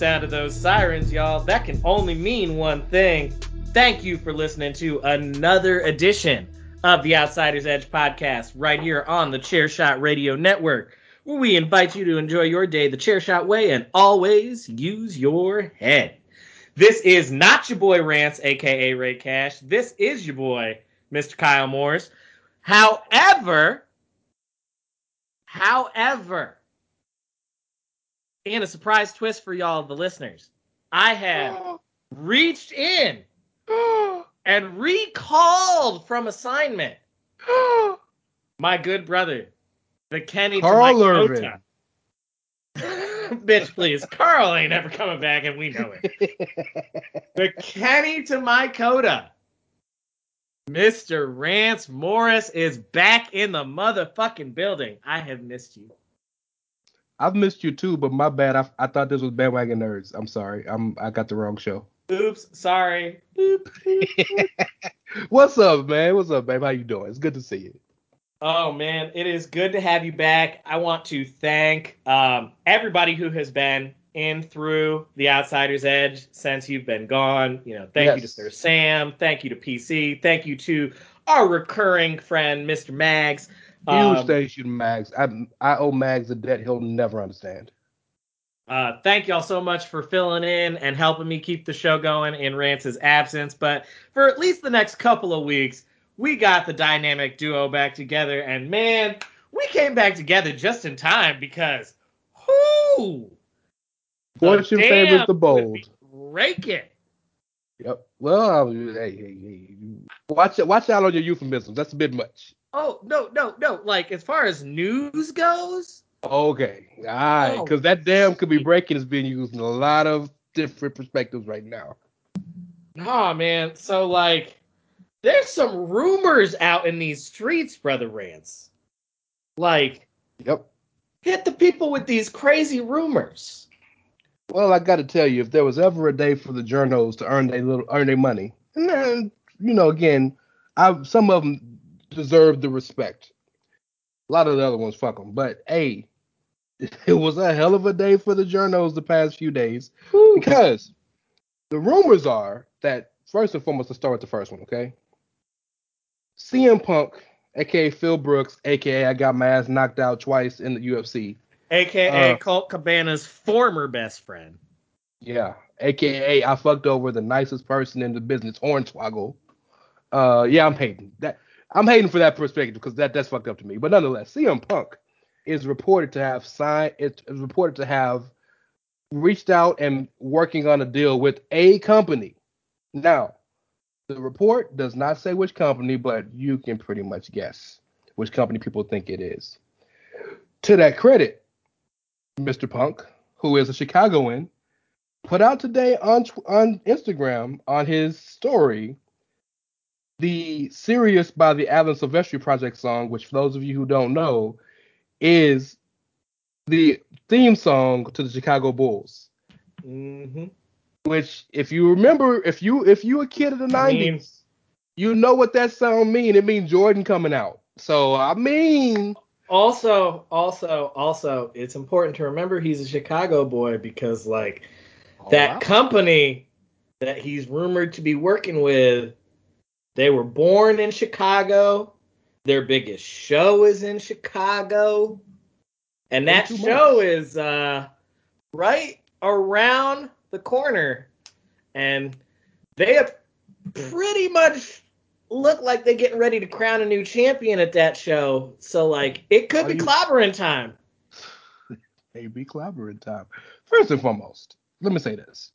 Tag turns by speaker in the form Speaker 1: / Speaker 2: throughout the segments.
Speaker 1: Sound of those sirens, y'all. That can only mean one thing. Thank you for listening to another edition of the Outsiders Edge podcast right here on the Chairshot Radio Network, where we invite you to enjoy your day the Chairshot way and always use your head. This is not your boy Rance, aka Ray Cash. This is your boy, Mr. Kyle Morris. However, however, and a surprise twist for y'all, the listeners. I have reached in and recalled from assignment my good brother, the Kenny
Speaker 2: Carl
Speaker 1: to my
Speaker 2: Irvin.
Speaker 1: Bitch, please. Carl ain't ever coming back, and we know it. the Kenny to my Coda. Mr. Rance Morris is back in the motherfucking building. I have missed you.
Speaker 2: I've missed you too, but my bad. I, I thought this was bandwagon nerds. I'm sorry. I'm I got the wrong show.
Speaker 1: Oops, sorry.
Speaker 2: What's up, man? What's up, babe? How you doing? It's good to see you.
Speaker 1: Oh man, it is good to have you back. I want to thank um, everybody who has been in through the Outsiders Edge since you've been gone. You know, thank you to Sir Sam, thank you to PC, thank you to our recurring friend Mr. Mags.
Speaker 2: Huge
Speaker 1: Um,
Speaker 2: station, Mags. I I owe Mags a debt he'll never understand.
Speaker 1: Uh, thank y'all so much for filling in and helping me keep the show going in Rance's absence. But for at least the next couple of weeks, we got the dynamic duo back together. And man, we came back together just in time because who?
Speaker 2: What's your favorite? the bold.
Speaker 1: Raking.
Speaker 2: Yep. Well, hey, hey, hey. Watch it. Watch out on your euphemisms. That's a bit much.
Speaker 1: Oh no, no, no! Like as far as news goes,
Speaker 2: Okay. All right.
Speaker 1: Oh,
Speaker 2: Because that damn could be breaking is being used in a lot of different perspectives right now.
Speaker 1: nah, man. So like, there's some rumors out in these streets, brother Rance. Like.
Speaker 2: Yep.
Speaker 1: hit the people with these crazy rumors.
Speaker 2: Well, I got to tell you, if there was ever a day for the journos to earn their little earn their money, and then you know, again, I some of them deserve the respect. A lot of the other ones, fuck them. But hey, it was a hell of a day for the journos the past few days because the rumors are that first and foremost, let's start with the first one, okay? CM Punk, aka Phil Brooks, aka I got my ass knocked out twice in the UFC.
Speaker 1: AKA
Speaker 2: Uh,
Speaker 1: Colt Cabana's former best friend.
Speaker 2: Yeah, aka I fucked over the nicest person in the business, Hornswoggle. Uh, yeah, I'm hating that. I'm hating for that perspective because that that's fucked up to me. But nonetheless, CM Punk is reported to have signed. It is reported to have reached out and working on a deal with a company. Now, the report does not say which company, but you can pretty much guess which company people think it is. To that credit, Mr. Punk, who is a Chicagoan, put out today on on Instagram on his story the "Sirius" by the Alan Silvestri Project song, which for those of you who don't know, is the theme song to the Chicago Bulls.
Speaker 1: Mm-hmm.
Speaker 2: Which, if you remember, if you if you a kid of the '90s, you know what that song mean. It means Jordan coming out. So I mean,
Speaker 1: Also, also, also, it's important to remember he's a Chicago boy because, like, that
Speaker 2: wow.
Speaker 1: company that he's rumored to be working with, they were born in Chicago. Their biggest show is in Chicago. And that show
Speaker 2: much.
Speaker 1: is uh right around the corner, and they have pretty much look like they're getting ready to crown a new champion at that show. So like it could
Speaker 2: Are
Speaker 1: be
Speaker 2: you-
Speaker 1: clobbering time.
Speaker 2: Maybe collaborate time. First and foremost, let me say this.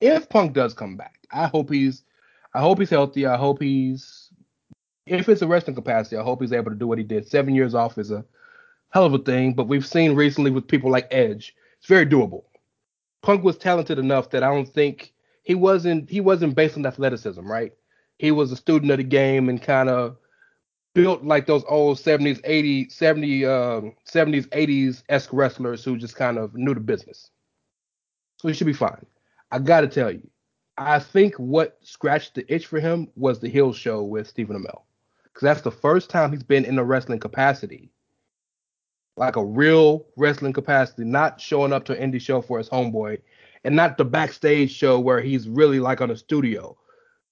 Speaker 2: If Punk does come back, I hope he's I hope he's healthy. I hope he's if it's a wrestling capacity, I hope he's able to do what he did. Seven years off is a hell of a thing, but we've seen recently with people like Edge, it's very doable. Punk was talented enough that I don't think he wasn't he wasn't based on athleticism, right? He was a student of the game and kind of built like those old 70s, 80s, 70, um, 70s, 80s esque wrestlers who just kind of knew the business. So he should be fine. I got to tell you, I think what scratched the itch for him was the Heels show with Stephen Amell. Because that's the first time he's been in a wrestling capacity, like a real wrestling capacity, not showing up to an indie show for his homeboy, and not the backstage show where he's really like on a studio,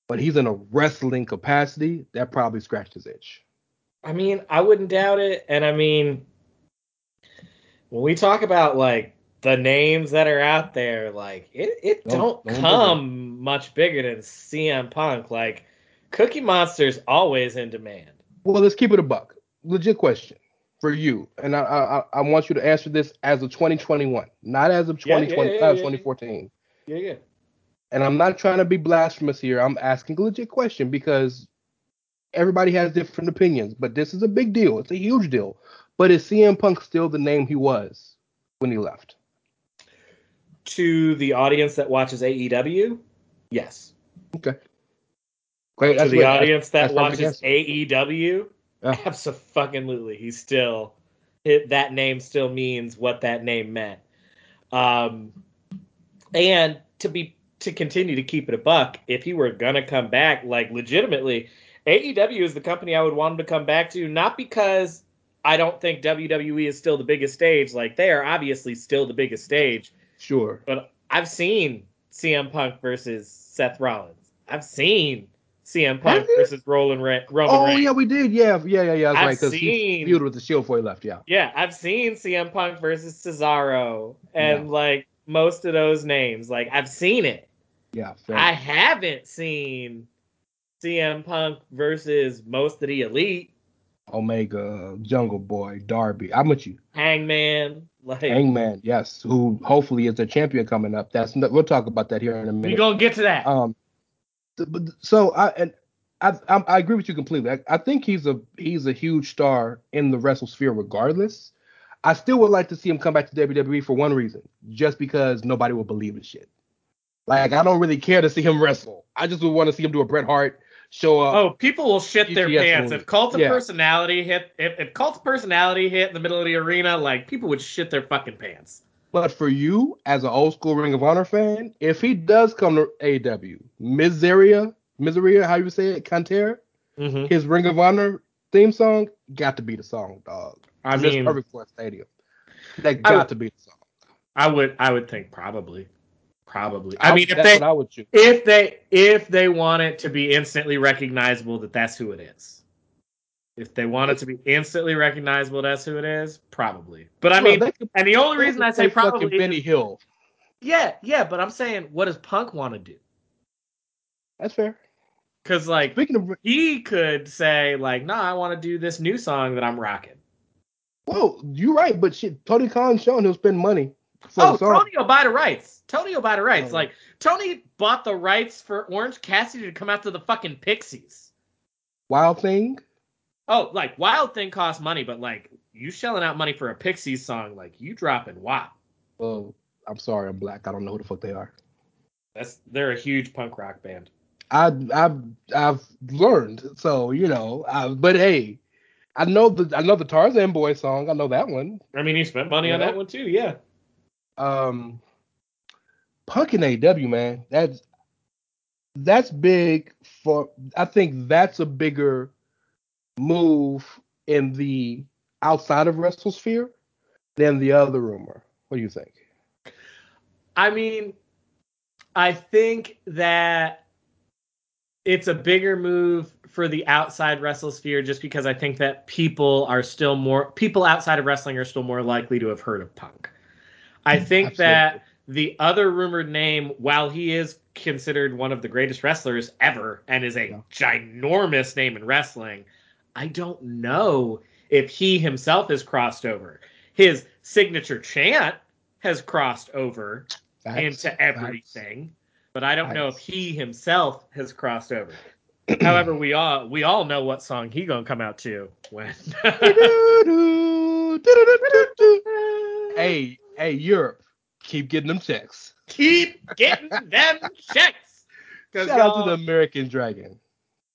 Speaker 2: but he's in a wrestling capacity. That probably scratched his itch.
Speaker 1: I mean, I wouldn't doubt it. And I mean, when we talk about like the names that are out there, like it, it
Speaker 2: Don't-
Speaker 1: don't,
Speaker 2: don't
Speaker 1: come much bigger than CM Punk. Like Cookie Monster's always in demand.
Speaker 2: Well, let's keep it a buck. Legit question for you, and I I, I want you to answer this as of 2021, not as of
Speaker 1: Yeah, yeah,
Speaker 2: 2020,
Speaker 1: yeah,
Speaker 2: uh,
Speaker 1: yeah.
Speaker 2: 2014.
Speaker 1: Yeah, yeah.
Speaker 2: And I'm not trying to be blasphemous here. I'm asking a legit question because everybody has different opinions, but this is a big deal. It's a huge deal. But is CM Punk still the name he was when he left?
Speaker 1: To the audience that watches AEW, yes.
Speaker 2: Okay. Great.
Speaker 1: to the
Speaker 2: what-
Speaker 1: audience that
Speaker 2: that's what I'm
Speaker 1: watches AEW,
Speaker 2: Yeah.
Speaker 1: absolutely, he's still it, that name still means what that name meant. Um, and to be to continue to keep it a buck, if he were gonna come back, like legitimately, AEW is the company I would want him to come back to, not because I don't think WWE is still the biggest stage. Like they are obviously still the biggest stage,
Speaker 2: Sure.
Speaker 1: but I've seen CM Punk versus Seth Rollins. I've seen CM Punk versus Roland Ra- Roman
Speaker 2: Oh
Speaker 1: Reigns.
Speaker 2: yeah, we did. Yeah, yeah, yeah, yeah. That's
Speaker 1: I've
Speaker 2: right.
Speaker 1: Seen-
Speaker 2: feuded with the Shield before he left. Yeah.
Speaker 1: Yeah, I've seen CM Punk versus Cesaro and
Speaker 2: Yeah.
Speaker 1: like most of those names. Like I've seen it.
Speaker 2: Yeah. fair.
Speaker 1: I haven't seen CM Punk versus most of the elite.
Speaker 2: Omega, Jungle Boy, Darby. I'm with you.
Speaker 1: Hangman. Like
Speaker 2: Hangman, yes, who hopefully is a champion coming up. That's we'll talk about that here in a minute.
Speaker 1: we gonna get to that.
Speaker 2: Um, so I and I, I I agree with you completely. I, I think he's a he's a huge star in the wrestle sphere, regardless. I still would like to see him come back to WWE for one reason, just because nobody will believe his shit. Like I don't really care to see him wrestle. I just would want to see him do a Bret Hart show up.
Speaker 1: Oh, people will shit their
Speaker 2: GTS
Speaker 1: pants
Speaker 2: only.
Speaker 1: if Cult of
Speaker 2: Yeah.
Speaker 1: Personality hit. If, if Cult of Personality hit in the middle of the arena, like people would shit their fucking pants.
Speaker 2: But for you, as an old school Ring of Honor fan, if he does come to AEW, Miseria, Miseria, how you say it, Canter,
Speaker 1: Mm-hmm.
Speaker 2: his Ring of Honor theme song got to be the song, dog.
Speaker 1: I
Speaker 2: it's
Speaker 1: mean,
Speaker 2: perfect for a stadium. That got
Speaker 1: would-
Speaker 2: to be the song.
Speaker 1: I would, I would think probably, probably.
Speaker 2: I-
Speaker 1: I mean, if they,
Speaker 2: I would choose.
Speaker 1: if they, if they want it to be instantly recognizable that that's who it is. If they want it to be instantly recognizable that's who it is, probably. But I
Speaker 2: Well,
Speaker 1: mean,
Speaker 2: they could-
Speaker 1: and the only reason I say
Speaker 2: fucking
Speaker 1: probably,
Speaker 2: Benny Hill.
Speaker 1: yeah, yeah. But I'm saying, what does Punk want to do?
Speaker 2: That's fair.
Speaker 1: Because like
Speaker 2: Speaking of,
Speaker 1: he could say like, "No, I want to do this new song that I'm rocking."
Speaker 2: well, you're right, but shit, Tony Khan's shown he'll spend money for
Speaker 1: Oh,
Speaker 2: song.
Speaker 1: Tony will buy the rights. Tony will buy the rights.
Speaker 2: Oh.
Speaker 1: Like Tony bought the rights for Orange Cassidy to come out to the fucking Pixies.
Speaker 2: Wild Thing.
Speaker 1: Oh, like Wild Thing costs money, but like you shelling out money for a Pixies song, like you dropping wow.
Speaker 2: Well, I'm sorry, I'm black. I don't know who the fuck they are.
Speaker 1: That's they're a huge punk rock band.
Speaker 2: I I've I've learned. So you know, I, but hey, I know the I know the Tarzan Boy song. I know that one.
Speaker 1: I mean, you spent money on that one too, yeah.
Speaker 2: Um, Punk in AEW man, that's that's big for. I think that's a bigger move in the outside of WrestleSphere than the other rumor. What do you think?
Speaker 1: I mean, I think that it's a bigger move for the outside WrestleSphere just because I think that people are still more people outside of wrestling are still more likely to have heard of Punk. I think
Speaker 2: Absolutely.
Speaker 1: that the other rumored name, while he is considered one of the greatest wrestlers ever and is a
Speaker 2: Yeah.
Speaker 1: ginormous name in wrestling, I don't know if he himself has crossed over. His signature chant has crossed over
Speaker 2: Facts,
Speaker 1: into
Speaker 2: facts.
Speaker 1: everything, but I don't know if he himself has crossed over. However, we all we all know what song he gonna come out to when.
Speaker 2: Hey, hey, Europe, keep getting them checks.
Speaker 1: keep getting them checks.
Speaker 2: Shout out to the American Dragon.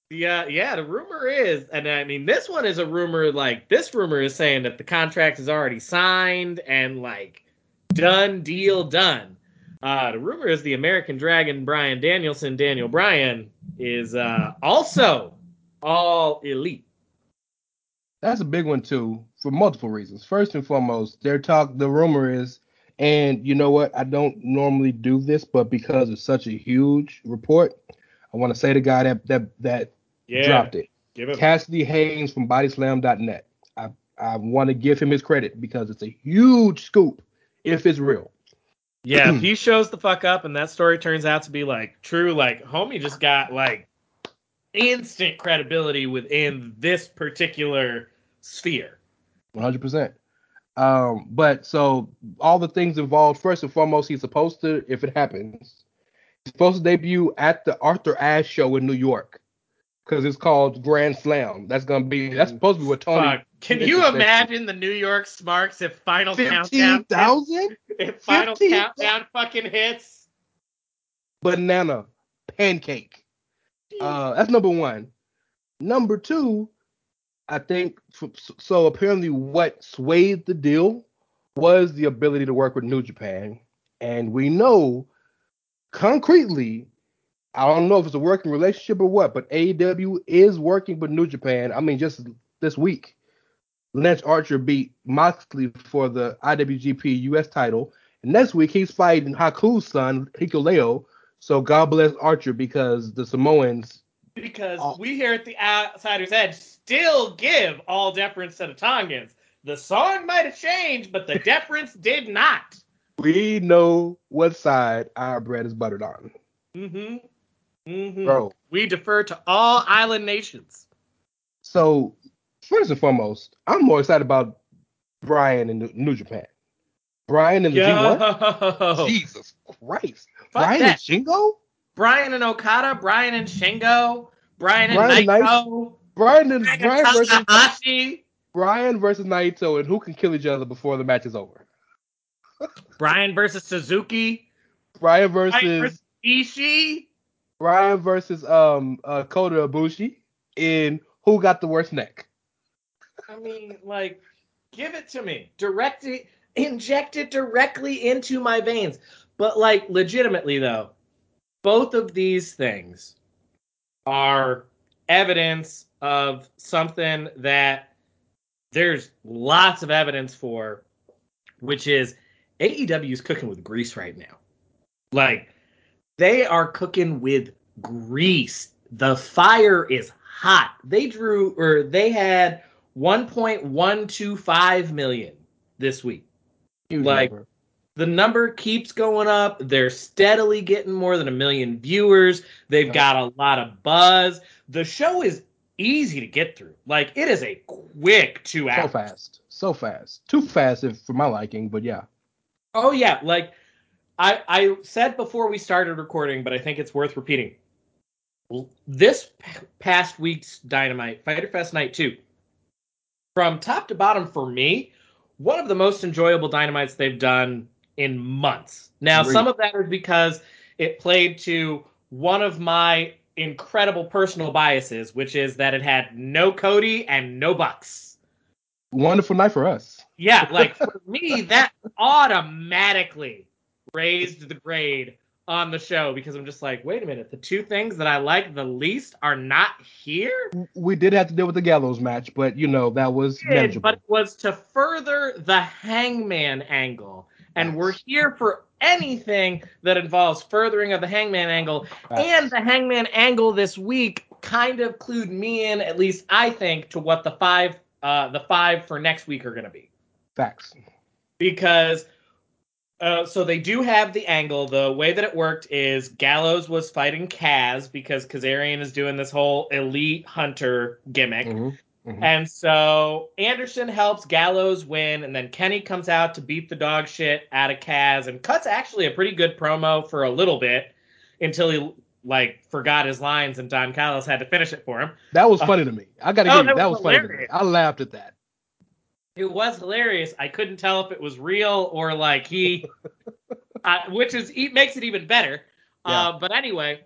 Speaker 1: Yeah, yeah. The rumor is, and I mean, this one is a rumor. Like this rumor is saying that the contract is already signed and like done, deal done. Uh, the rumor is the American Dragon Bryan Danielson, Daniel Bryan, is uh, also all elite.
Speaker 2: That's a big one too, for multiple reasons. First and foremost, their talk. The rumor is, and you know what? I don't normally do this, but because it's such a huge report, I want to say the guy that that that
Speaker 1: Yeah,
Speaker 2: dropped it.
Speaker 1: give.
Speaker 2: Cassidy Haynes from BodySlam.net. I I want to give him his credit because it's a huge scoop if it's real.
Speaker 1: Yeah, if he shows the fuck up and that story turns out to be like true, like homie just got like instant credibility within this particular sphere.
Speaker 2: 100%. Um, but so all the things involved, first and foremost, he's supposed to, if it happens, he's supposed to debut at the Arthur Ashe show in New York because it's called Grand Slam. That's gonna be that's supposed to be what Tony.
Speaker 1: Fuck. Can you imagine the New York Smarks if Final
Speaker 2: Fifteen
Speaker 1: Countdown
Speaker 2: thousand
Speaker 1: if Final
Speaker 2: 15,000?
Speaker 1: Countdown fucking hits?
Speaker 2: banana pancake. Uh, that's number one. Number two, I think so. Apparently, what swayed the deal was the ability to work with New Japan, and we know concretely. I don't know if it's a working relationship or what, but AEW is working with New Japan. I mean, just this week, Lance Archer beat Moxley for the IWGP US title. And next week, he's fighting Haku's son, Hikuleo. So God bless Archer because the Samoans
Speaker 1: Because
Speaker 2: Oh.
Speaker 1: we here at the Outsiders Edge still give all deference to the Tongans. The song might have changed, but the deference did not.
Speaker 2: we know what side our bread is buttered on.
Speaker 1: Mm-hmm. Mm-hmm.
Speaker 2: Bro.
Speaker 1: We defer to all island nations.
Speaker 2: So first and foremost, I'm more excited about Bryan in New- Japan. Bryan in the G1? Jesus Christ.
Speaker 1: Fuck
Speaker 2: Bryan
Speaker 1: that.
Speaker 2: and Shingo?
Speaker 1: Bryan and Okada, Bryan and Shingo, Bryan and
Speaker 2: Bryan and
Speaker 1: Naito,
Speaker 2: Bryan and Bryan
Speaker 1: Bryan
Speaker 2: versus
Speaker 1: Takahashi,
Speaker 2: Bryan versus Naito and who can kill each other before the match is over?
Speaker 1: Bryan versus Suzuki,
Speaker 2: Bryan
Speaker 1: Bryan
Speaker 2: versus
Speaker 1: versus Ishii.
Speaker 2: Bryan versus um uh Kota Ibushi in who got the worst neck?
Speaker 1: I mean, like, give it to me. Direct it, inject it directly into my veins. But, like, legitimately, though, both of these things are evidence of something that there's lots of evidence for, which is AEW is cooking with grease right now. Like, they are cooking with grease. The fire is hot. They drew, or they had 1.125 million this week.
Speaker 2: Huge
Speaker 1: Like-
Speaker 2: number.
Speaker 1: The number keeps going up. They're steadily getting more than a million viewers. They've got a lot of buzz. The show is easy to get through. Like it is a quick two
Speaker 2: so
Speaker 1: hours.
Speaker 2: fast. So fast. Too fast if for my liking, but yeah.
Speaker 1: Oh yeah, like I I said before we started recording, but I think it's worth repeating. This p- past week's Dynamite Fyter Fest Night 2 from top to bottom for me, one of the most enjoyable Dynamites they've done in months. Now,
Speaker 2: Agreed.
Speaker 1: some of that is because it played to one of my incredible personal biases, which is that it had no Cody and no Bucks.
Speaker 2: Wonderful night for us.
Speaker 1: Yeah, like for me, that automatically raised the grade on the show because I'm just like, wait a minute, the two things that I like the least are not here.
Speaker 2: We did have to deal with the gallows match, but you know that was
Speaker 1: Did,
Speaker 2: manageable.
Speaker 1: but it was to further the hangman angle. And we're here for anything that involves furthering of the hangman angle.
Speaker 2: Facts.
Speaker 1: And the hangman angle this week kind of clued me in, at least I think, to what the five uh the five for next week are gonna be.
Speaker 2: Facts.
Speaker 1: because Uh, so they do have the angle. The way that it worked is Gallows was fighting Kaz because Kazarian is doing this whole elite hunter gimmick.
Speaker 2: Mhm, mhm.
Speaker 1: And so Anderson helps Gallows win, and then Kenny comes out to beat the dog shit out of Kaz and cuts actually a pretty good promo for a little bit until he like forgot his lines and Don Callis had to finish it for him.
Speaker 2: That was funny to me. I gotta
Speaker 1: Oh,
Speaker 2: give you
Speaker 1: that
Speaker 2: that
Speaker 1: was
Speaker 2: was funny to me. I laughed at that.
Speaker 1: It was hilarious. I couldn't tell if it was real or like he, uh, which is it makes it even better. Uh, but anyway,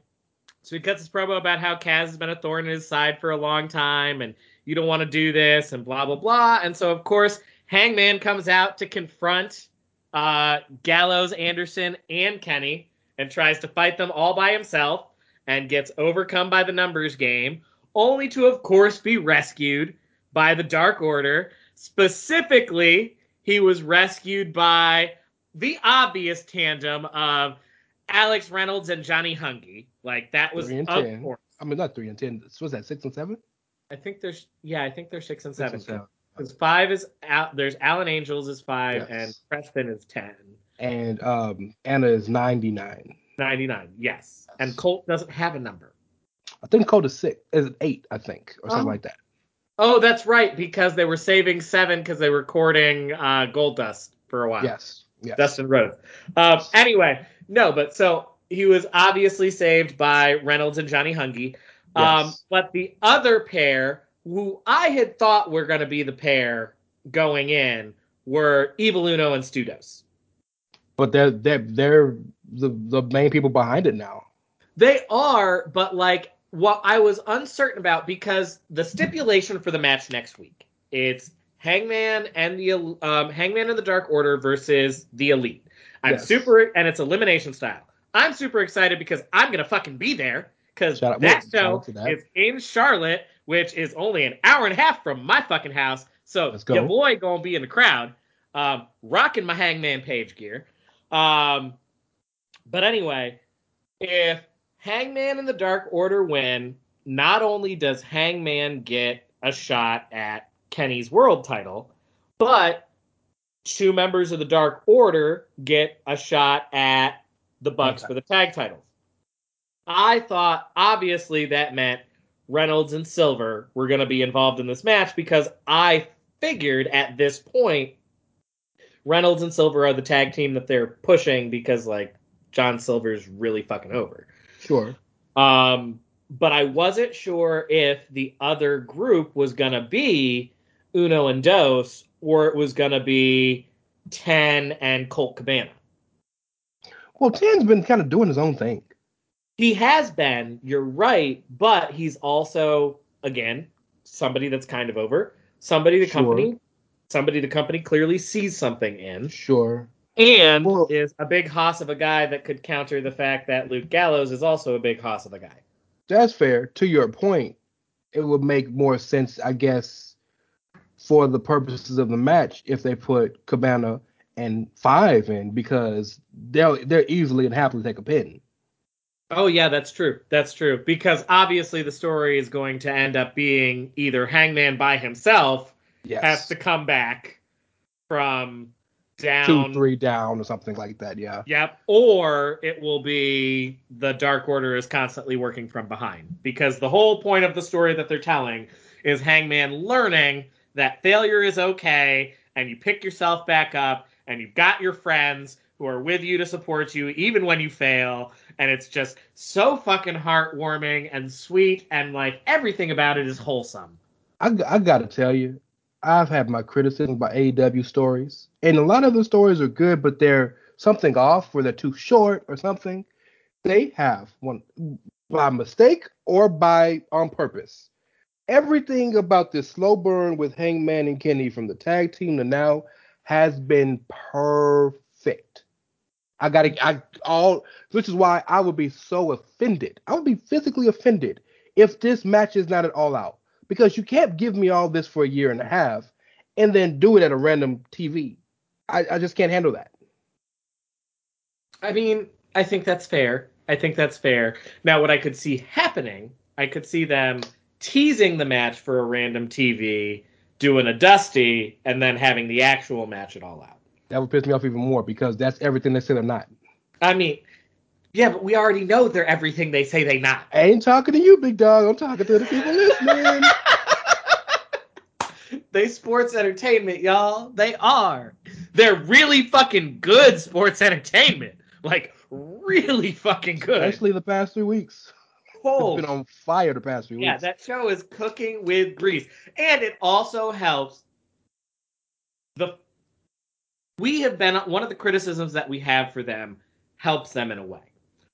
Speaker 1: so he cuts his promo about how Kaz has been a thorn in his side for a long time, and you don't want to do this, and blah blah blah. And so of course, Hangman comes out to confront uh, Gallows, Anderson, and Kenny, and tries to fight them all by himself, and gets overcome by the numbers game, only to of course be rescued by the Dark Order. Specifically, he was rescued by the obvious tandem of Alex Reynolds and Johnny Hungee. Like that was
Speaker 2: Three and ten.
Speaker 1: course.
Speaker 2: I mean, not three and ten. Was that six and seven?
Speaker 1: I think there's yeah, I think there's six and seven. Because five is out. There's Alan Angels is five
Speaker 2: Yes.
Speaker 1: and Preston is ten.
Speaker 2: And um, Anna is ninety nine.
Speaker 1: 99, yes.
Speaker 2: Yes.
Speaker 1: And Colt doesn't have a number.
Speaker 2: I think Colt is six. Is eight? I think, or something
Speaker 1: Oh.
Speaker 2: like that.
Speaker 1: Oh, that's right, because they were saving seven because they were courting uh, Goldust for a while.
Speaker 2: Yes. Yes.
Speaker 1: Dustin Rhodes. Um, anyway, no, but so he was obviously saved by Reynolds and Johnny Hungee. Um, But the other pair, who I had thought were going to be the pair going in, were Evil Uno and Studos.
Speaker 2: But they're they're they're the the main people behind it now.
Speaker 1: They are, but like what I was uncertain about because the stipulation for the match next week it's Hangman and the um, Hangman and the Dark Order versus the Elite. I'm
Speaker 2: Yes.
Speaker 1: super and it's elimination style. I'm super excited because I'm gonna fucking be there because that show
Speaker 2: out to that.
Speaker 1: is in Charlotte, which is only an hour and a half from my fucking house. So
Speaker 2: Let's go.
Speaker 1: your boy gonna be in the crowd, um, rocking my Hangman Page gear. Um, but anyway, if Hangman and the Dark Order win, not only does Hangman get a shot at Kenny's world title, but two members of the Dark Order get a shot at the Bucks
Speaker 2: Okay.
Speaker 1: for the tag titles. I thought obviously that meant Reynolds and Silver were going to be involved in this match because I figured at this point Reynolds and Silver are the tag team that they're pushing because like John Silver's really fucking over.
Speaker 2: Sure.
Speaker 1: Um, but I wasn't sure if the other group was gonna be Uno and Dos or it was gonna be Ten and Colt Cabana.
Speaker 2: Well, Ten's been kind of doing his own thing.
Speaker 1: He has been, you're right, but he's also again somebody that's kind of over, somebody the
Speaker 2: Sure.
Speaker 1: company, somebody the company clearly sees something in,
Speaker 2: Sure.
Speaker 1: and
Speaker 2: Well-
Speaker 1: is a big hoss of a guy that could counter the fact that Luke Gallows is also a big hoss of a guy.
Speaker 2: That's fair. To your point, it would make more sense, I guess, for the purposes of the match if they put Cabana and Five in because they'll they're easily and happily take a pin.
Speaker 1: Oh yeah, that's true. That's true because obviously the story is going to end up being either Hangman by himself
Speaker 2: Yes.
Speaker 1: has to come back from down
Speaker 2: Two, three down or something like that. Yeah.
Speaker 1: Yep. Or it will be the Dark Order is constantly working from behind. Because the whole point of the story that they're telling is Hangman learning that failure is okay and you pick yourself back up and you've got your friends who are with you to support you even when you fail. And it's just so fucking heartwarming and sweet and like everything about it is wholesome.
Speaker 2: I, I got to tell you, I've had my criticisms about AEW stories, and a lot of the stories are good, but they're something off, where they're too short or something. They have one by mistake or by on purpose. Everything about this slow burn with Hangman and Kenny from the tag team to now has been perfect. I gotta, I all, which is why I would be so offended. I would be physically offended if this match is not at all out because you can't give me all this for a year and a half and then do it at a random TV. I, I just can't handle that.
Speaker 1: I mean, I think that's fair. I think that's fair. Now, what I could see happening, I could see them teasing the match for a random TV, doing a dusty, and then having the actual match at all out.
Speaker 2: That would piss me off even more because that's everything they say they're not.
Speaker 1: I mean, yeah, but we already know they're everything they say they not.
Speaker 2: I ain't talking to you, big dog. I'm talking to the people listening.
Speaker 1: they sports entertainment, y'all. They are. They're really fucking good sports entertainment. Like really fucking good.
Speaker 2: Especially the past three weeks.
Speaker 1: Oh,
Speaker 2: It's been on fire the past three
Speaker 1: yeah,
Speaker 2: weeks.
Speaker 1: Yeah, that show is cooking with grease, and it also helps. The we have been one of the criticisms that we have for them helps them in a way.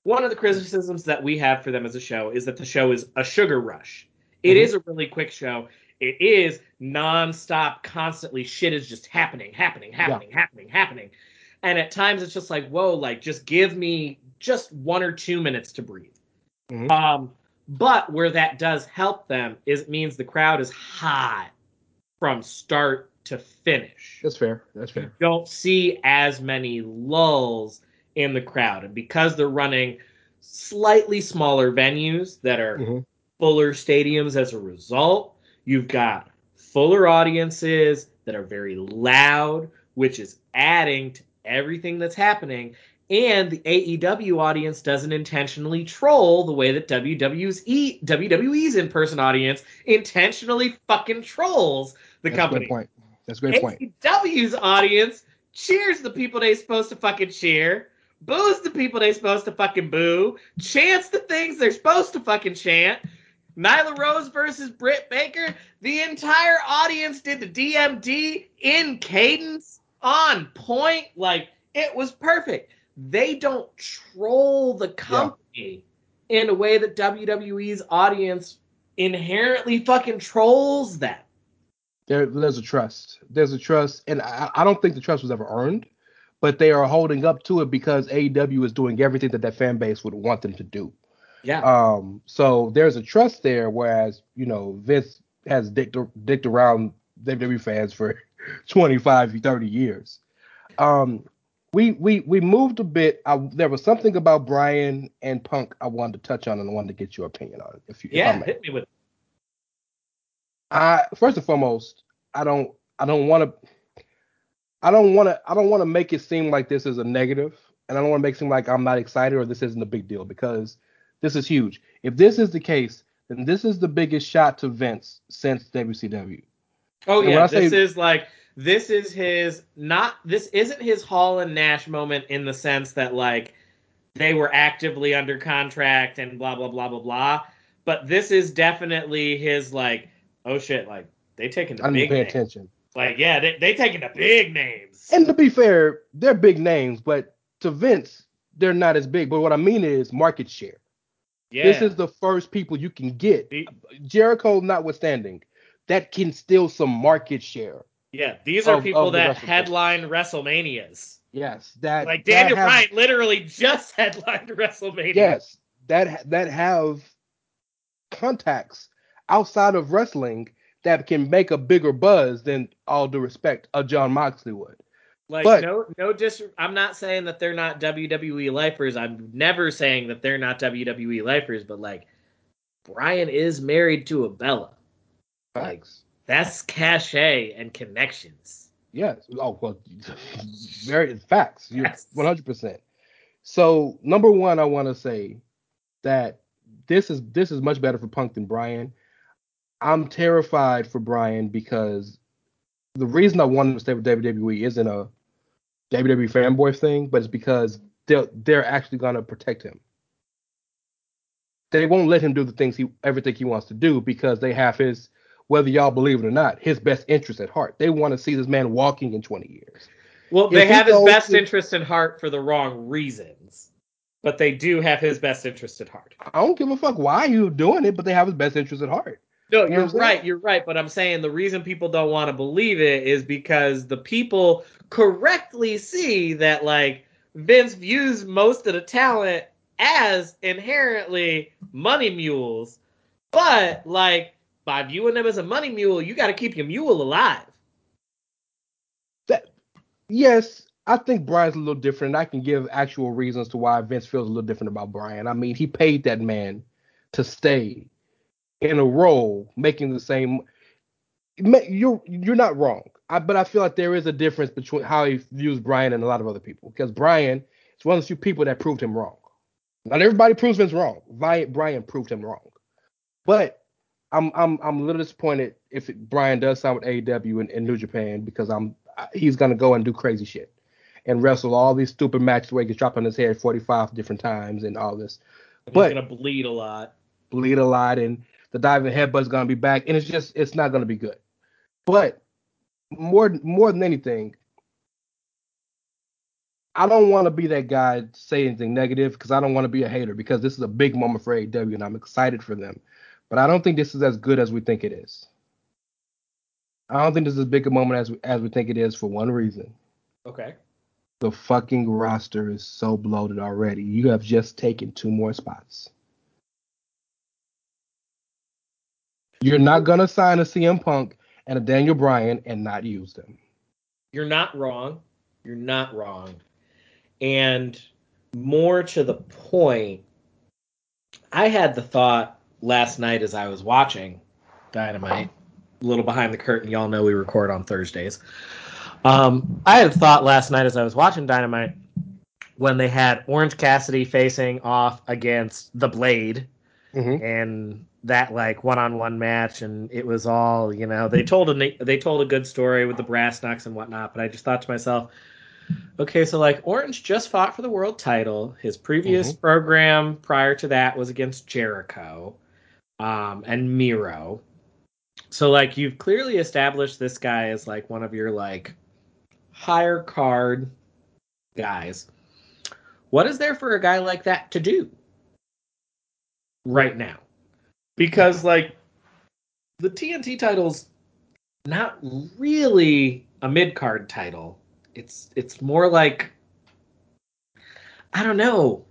Speaker 1: One of the criticisms that we have for them as a show is that the show is a sugar rush. It
Speaker 2: Mhm.
Speaker 1: is a really quick show. It is nonstop, constantly shit is just happening, happening, happening, happening, happening. And at times it's just like, whoa, like just give me just one or two minutes to breathe.
Speaker 2: Mhm.
Speaker 1: Um, but where that does help them is it means the crowd is hot from start to finish
Speaker 2: That's fair. That's fair.
Speaker 1: don't see as many lulls in the crowd. And because they're running slightly smaller venues that are
Speaker 2: Mhm.
Speaker 1: fuller stadiums as a result, you've got fuller audiences that are very loud, which is adding to everything that's happening. And the AEW audience doesn't intentionally troll the way that WWE's, E- WWE's in person audience intentionally fucking trolls the
Speaker 2: That's
Speaker 1: company.
Speaker 2: That's a great point.
Speaker 1: AEW's audience cheers the people they're supposed to fucking cheer, boos the people they're supposed to fucking boo, chants the things they're supposed to fucking chant. Nyla Rose versus Britt Baker, the entire audience did the DMD in cadence, on point, like it was perfect. They don't troll the company in a way that WWE's audience inherently fucking trolls them.
Speaker 2: There, there's a trust. There's a trust, and I, I don't think the trust was ever earned, but they are holding up to it because AEW is doing everything that that fan base would want them to do.
Speaker 1: Yeah.
Speaker 2: Um, so there's a trust there, whereas you know Vince has dicked, dicked around WWE fans for 25, 30 years. Um, we we we moved a bit. I, there was something about Bryan and Punk I wanted to touch on, and I wanted to get your opinion on it. If you, if
Speaker 1: yeah,
Speaker 2: may.
Speaker 1: hit me with
Speaker 2: I first and foremost, I don't I don't want to I don't want to I don't want to make it seem like this is a negative, and I don't want to make it seem like I'm not excited or this isn't a big deal because this is huge. If this is the case, then this is the biggest shot to Vince since WCW.
Speaker 1: Oh
Speaker 2: And
Speaker 1: yeah,
Speaker 2: say-
Speaker 1: this is like this is his not this isn't his Hall and Nash moment in the sense that like they were actively under contract and blah blah blah blah blah. But this is definitely his like oh shit like they taking the
Speaker 2: I didn't
Speaker 1: big
Speaker 2: pay
Speaker 1: names.
Speaker 2: attention.
Speaker 1: Like yeah, they they taking the big names.
Speaker 2: And to be fair, they're big names, but to Vince, they're not as big. But what I mean is market share.
Speaker 1: yeah.
Speaker 2: This is the first people you can get.
Speaker 1: The-
Speaker 2: Jericho notwithstanding, that can steal some market share.
Speaker 1: yeah, these are
Speaker 2: of-
Speaker 1: people
Speaker 2: of
Speaker 1: that headline WrestleManias.
Speaker 2: Yes, that
Speaker 1: Like
Speaker 2: that
Speaker 1: Daniel
Speaker 2: have-
Speaker 1: Bryan literally just headlined WrestleMania.
Speaker 2: Yes, that that have contacts outside of wrestling that can make a bigger buzz than all due respect a Jon Moxley would.
Speaker 1: Like
Speaker 2: But-
Speaker 1: no no dis I'm not saying that they're not WWE lifers. I'm never saying that they're not WWE lifers, but like Bryan is married to a Bella.
Speaker 2: Facts.
Speaker 1: That's cachet and connections.
Speaker 2: Yes. Oh well, very facts. You're
Speaker 1: Yes.
Speaker 2: one hundred percent. So number one, I want to say that this is this is much better for Punk than Bryan. I'm terrified for Bryan because the reason I want him to stay with WWE isn't a WWE fanboy thing, but it's because they're they're actually gonna protect him. They won't let him do the things he everything he wants to do because they have his whether y'all believe it or not, his best interest at heart. They want to see this man walking in 20 years.
Speaker 1: Well,
Speaker 2: If
Speaker 1: they have his best
Speaker 2: to-
Speaker 1: interest in heart for the wrong reasons. But they do have his best interest at heart.
Speaker 2: I don't give a fuck why you're doing it, but they have his best interest at heart.
Speaker 1: No, you're right. You're right. But I'm saying the reason people don't want to believe it is because the people correctly see that like Vince views most of the talent as inherently money mules, but like by viewing them as a money mule, you got to keep your mule alive.
Speaker 2: That yes, I think Bryan's a little different. I can give actual reasons to why Vince feels a little different about Bryan. I mean, he paid that man to stay in a role making the same. You're you're not wrong. I, but I feel like there is a difference between how he views Bryan and a lot of other people because Bryan is one of the few people that proved him wrong. Not everybody proves Vince wrong. Bryan proved him wrong. But I'm I'm I'm a little disappointed if Bryan does sign with AEW and, and New Japan because I'm he's gonna go and do crazy shit and wrestle all these stupid matches where he gets dropped on his head 45 different times and all this. But-
Speaker 1: he's gonna bleed a lot.
Speaker 2: bleed a lot and the diving headbutt's gonna be back and it's just it's not gonna be good. But more more than anything, I don't want to be that guy to say anything negative because I don't want to be a hater because this is a big moment for AEW and I'm excited for them. But I don't think this is as good as we think it is. I don't think this is as big a moment as we, as we think it is for one reason.
Speaker 1: Okay.
Speaker 2: The fucking roster is so bloated already. You have just taken two more spots. You're not gonna sign a CM Punk and a Daniel Bryan and not use them.
Speaker 1: You're not wrong. You're not wrong. And more to the point, I had the thought last night as I was watching Dynamite, a little behind the curtain. Y'all know we record on Thursdays. Um, I had a thought last night as I was watching Dynamite when they had Orange Cassidy facing off against the Blade
Speaker 2: Mm-hmm.
Speaker 1: and that like one-on-one match and it was all you know they told a they told a good story with the brass knucks and whatnot but i just thought to myself okay so like orange just fought for the world title. His previous program prior to that was against jericho um and miro. So like you've clearly established this guy as like one of your like higher card guys. What is there for a guy like that to do right now because like the TNT title's not really a mid card title. It's it's more like I don't know.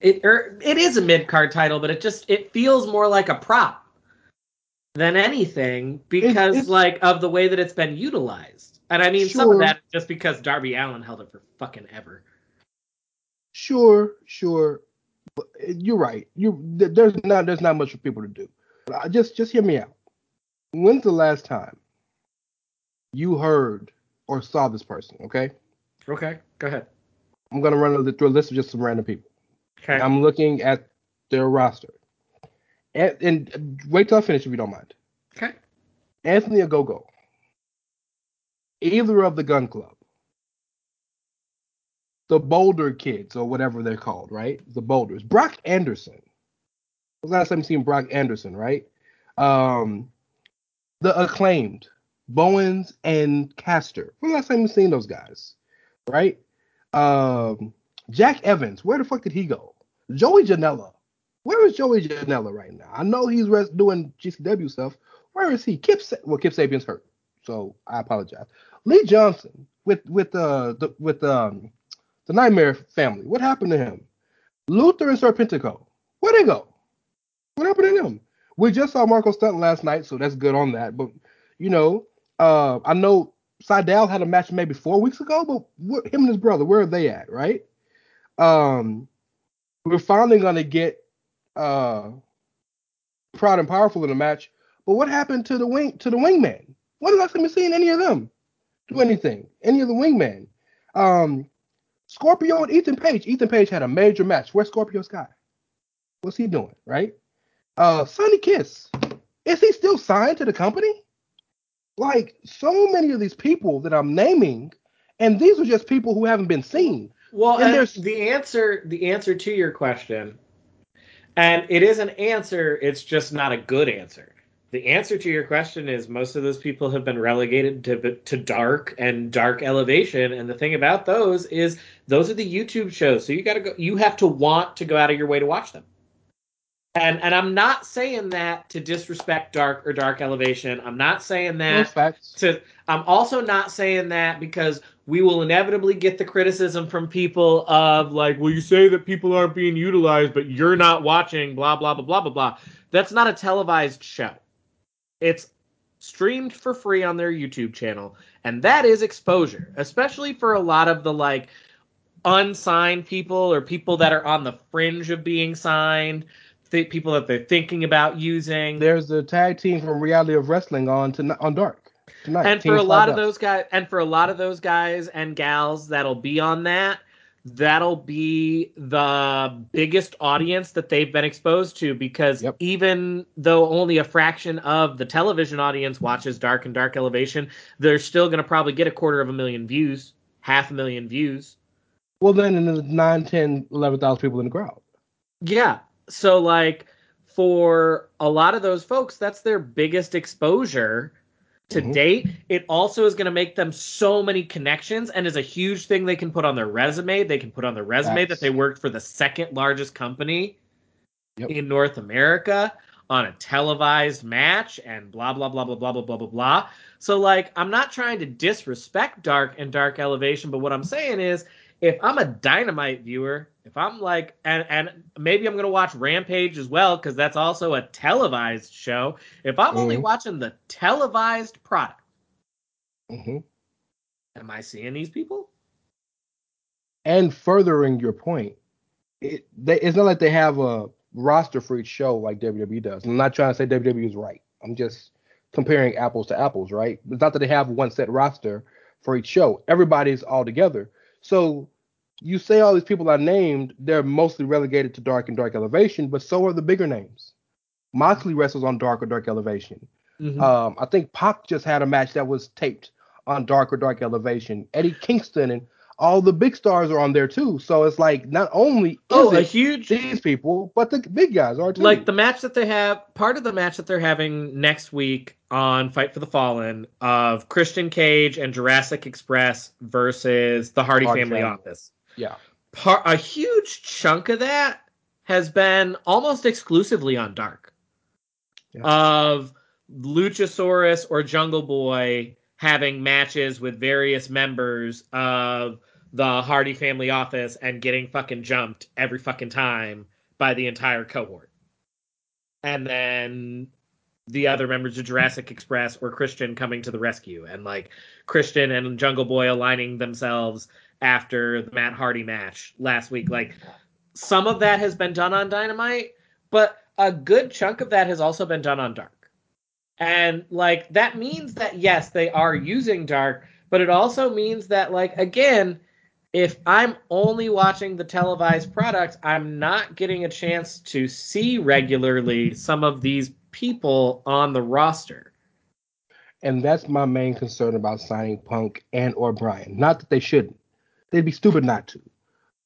Speaker 1: It or it is a mid card title, but it just it feels more like a prop than anything because
Speaker 2: it's-
Speaker 1: like of the way that it's been utilized. And I mean some of that just because Darby Allin held it for fucking ever.
Speaker 2: Sure, sure. Uh, you're right. You there's not there's not much for people to do. Just just hear me out. When's the last time you heard or saw this person? Okay,
Speaker 1: Okay, go ahead.
Speaker 2: I'm gonna run through a list of just some random people.
Speaker 1: Okay.
Speaker 2: I'm looking at their roster. And, and wait till I finish if you don't mind.
Speaker 1: okay.
Speaker 2: Anthony Ogogo. Either of the Gunn Club. The Boulder Kids, or whatever they're called, right? The Boulders. Brock Anderson. Last time seen Brock Anderson, right? Um, the acclaimed Bowens and Castor. When last time you seen those guys, right? Um, Jack Evans. Where the fuck did he go? Joey Janela. Where is Joey Janela right now? I know he's res- doing GCW stuff. Where is he? Kip. Sa- well, Kip Sabian's hurt, so I apologize. Lee Johnson with with uh the with um the Nightmare family. What happened to him? Luther and Serpentico. Where'd they go? What happened to them? We just saw Marco Stunt last night, so that's good on that. But you know, uh, I know Seidel had a match maybe four weeks ago, but what, him and his brother, where are they at, right? Um, we're finally gonna get uh proud and powerful in a match. But what happened to the wing to the wingman? When did I see seeing any of them do anything? Any of the wingman? Um, Scorpio and Ethan Page. Ethan Page had a major match. Where's Scorpio Sky? What's he doing? Right? Uh, Sonny Kiss. Is he still signed to the company? Like so many of these people that I'm naming, and these are just people who haven't been seen.
Speaker 1: Well,
Speaker 2: And
Speaker 1: and
Speaker 2: there's-
Speaker 1: the answer the answer to your question, and it is an answer. It's just not a good answer. The answer to your question is most of those people have been relegated to to dark and dark elevation. And the thing about those is those are the YouTube shows. So you got to go. You have to want to go out of your way to watch them. And and I'm not saying that to disrespect dark or dark elevation. I'm not saying that
Speaker 2: facts.
Speaker 1: to I'm also not saying that because we will inevitably get the criticism from people of like, well, you say that people aren't being utilized, but you're not watching, blah blah blah blah blah blah. That's not a televised show. It's streamed for free on their YouTube channel, and that is exposure, especially for a lot of the like unsigned people or people that are on the fringe of being signed, th- people that they're thinking about using.
Speaker 2: There's a tag team from Reality of Wrestling on to on Dark. tonight.
Speaker 1: and for a lot of those guys and for a lot of those guys and gals that'll be on that that'll be the biggest audience that they've been exposed to because
Speaker 2: Yep.
Speaker 1: even though only a fraction of the television audience watches dark and dark elevation they're still going to probably get a quarter of a million views half a million views
Speaker 2: Well, then there's 9, 10, 11,000 people in the crowd.
Speaker 1: yeah so like for a lot of those folks that's their biggest exposure to
Speaker 2: Mhm.
Speaker 1: date it also is going to make them so many connections and is a huge thing they can put on their resume they can put on their resume
Speaker 2: Facts.
Speaker 1: that they worked for the second largest company
Speaker 2: Yep.
Speaker 1: in north america on a televised match and blah blah blah blah blah blah blah blah blah so like i'm not trying to disrespect dark and dark elevation but what i'm saying is if i'm a dynamite viewer if i'm like and and maybe i'm going to watch rampage as well because that's also a televised show if i'm only
Speaker 2: Mhm.
Speaker 1: watching the televised product
Speaker 2: hmm
Speaker 1: am i seeing these people
Speaker 2: And furthering your point, it they, it's not like they have a roster for each show like WWE does. I'm not trying to say WWE is right. I'm just comparing apples to apples, right? It's not that they have one set roster for each show. Everybody's all together. So you say all these people are named, they're mostly relegated to Dark and Dark Elevation, but so are the bigger names. Moxley wrestles on Dark or Dark Elevation. Um, I think Pac just had a match that was taped on Dark or Dark Elevation. Eddie Kingston and all the big stars are on there too. So it's like not only is
Speaker 1: oh a huge
Speaker 2: these people, but the big guys are too.
Speaker 1: like the match that they have part of the match that they're having next week on fight for the fallen of christian cage and jurassic express versus the hardy,
Speaker 2: Hardy
Speaker 1: family,
Speaker 2: family.
Speaker 1: office
Speaker 2: yeah,
Speaker 1: Par- a huge chunk of that has been almost exclusively on dark
Speaker 2: Yeah.
Speaker 1: of luchasaurus or jungle boy having matches with various members of the hardy family office and getting fucking jumped every fucking time by the entire cohort and then the other members of Jurassic Express or Christian coming to the rescue and like Christian and Jungle Boy aligning themselves after the Matt Hardy match last week. Like some of that has been done on Dynamite, but a good chunk of that has also been done on Dark. And like that means that yes, they are using Dark, but it also means that like again, if I'm only watching the televised product, I'm not getting a chance to see regularly some of these people on the roster.
Speaker 2: and that's my main concern about signing Punk and or Bryan. Not that they shouldn't; they'd be stupid not to.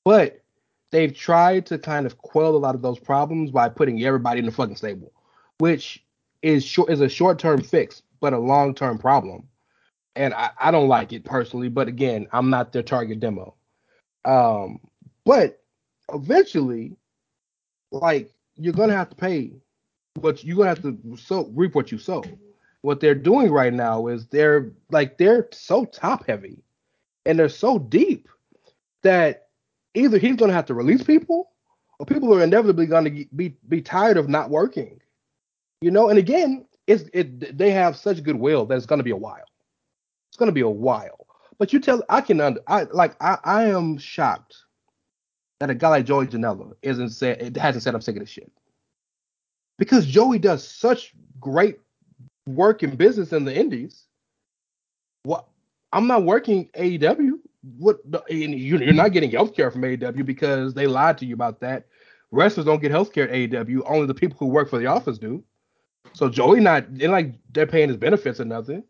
Speaker 2: But they've tried to kind of quell a lot of those problems by putting everybody in the fucking stable, which is short is a short term fix, but a long term problem. And I, I don't like it personally, but again, I'm not their target demo. Um, but eventually, like you're gonna have to pay what you're gonna have to sow, reap what you sow. What they're doing right now is they're like they're so top heavy and they're so deep that either he's gonna have to release people or people are inevitably gonna be be tired of not working. You know, and again, it's it they have such goodwill that it's gonna be a while. It's gonna be a while. But you tell I can under I like I, I am shocked that a guy like Joey Janela isn't said it hasn't said I'm sick of this shit. Because Joey does such great work in business in the indies. What I'm not working AEW. What you're not getting health care from AEW because they lied to you about that. Wrestlers don't get health care at AEW. Only the people who work for the office do. So Joey not and like they're paying his benefits or nothing.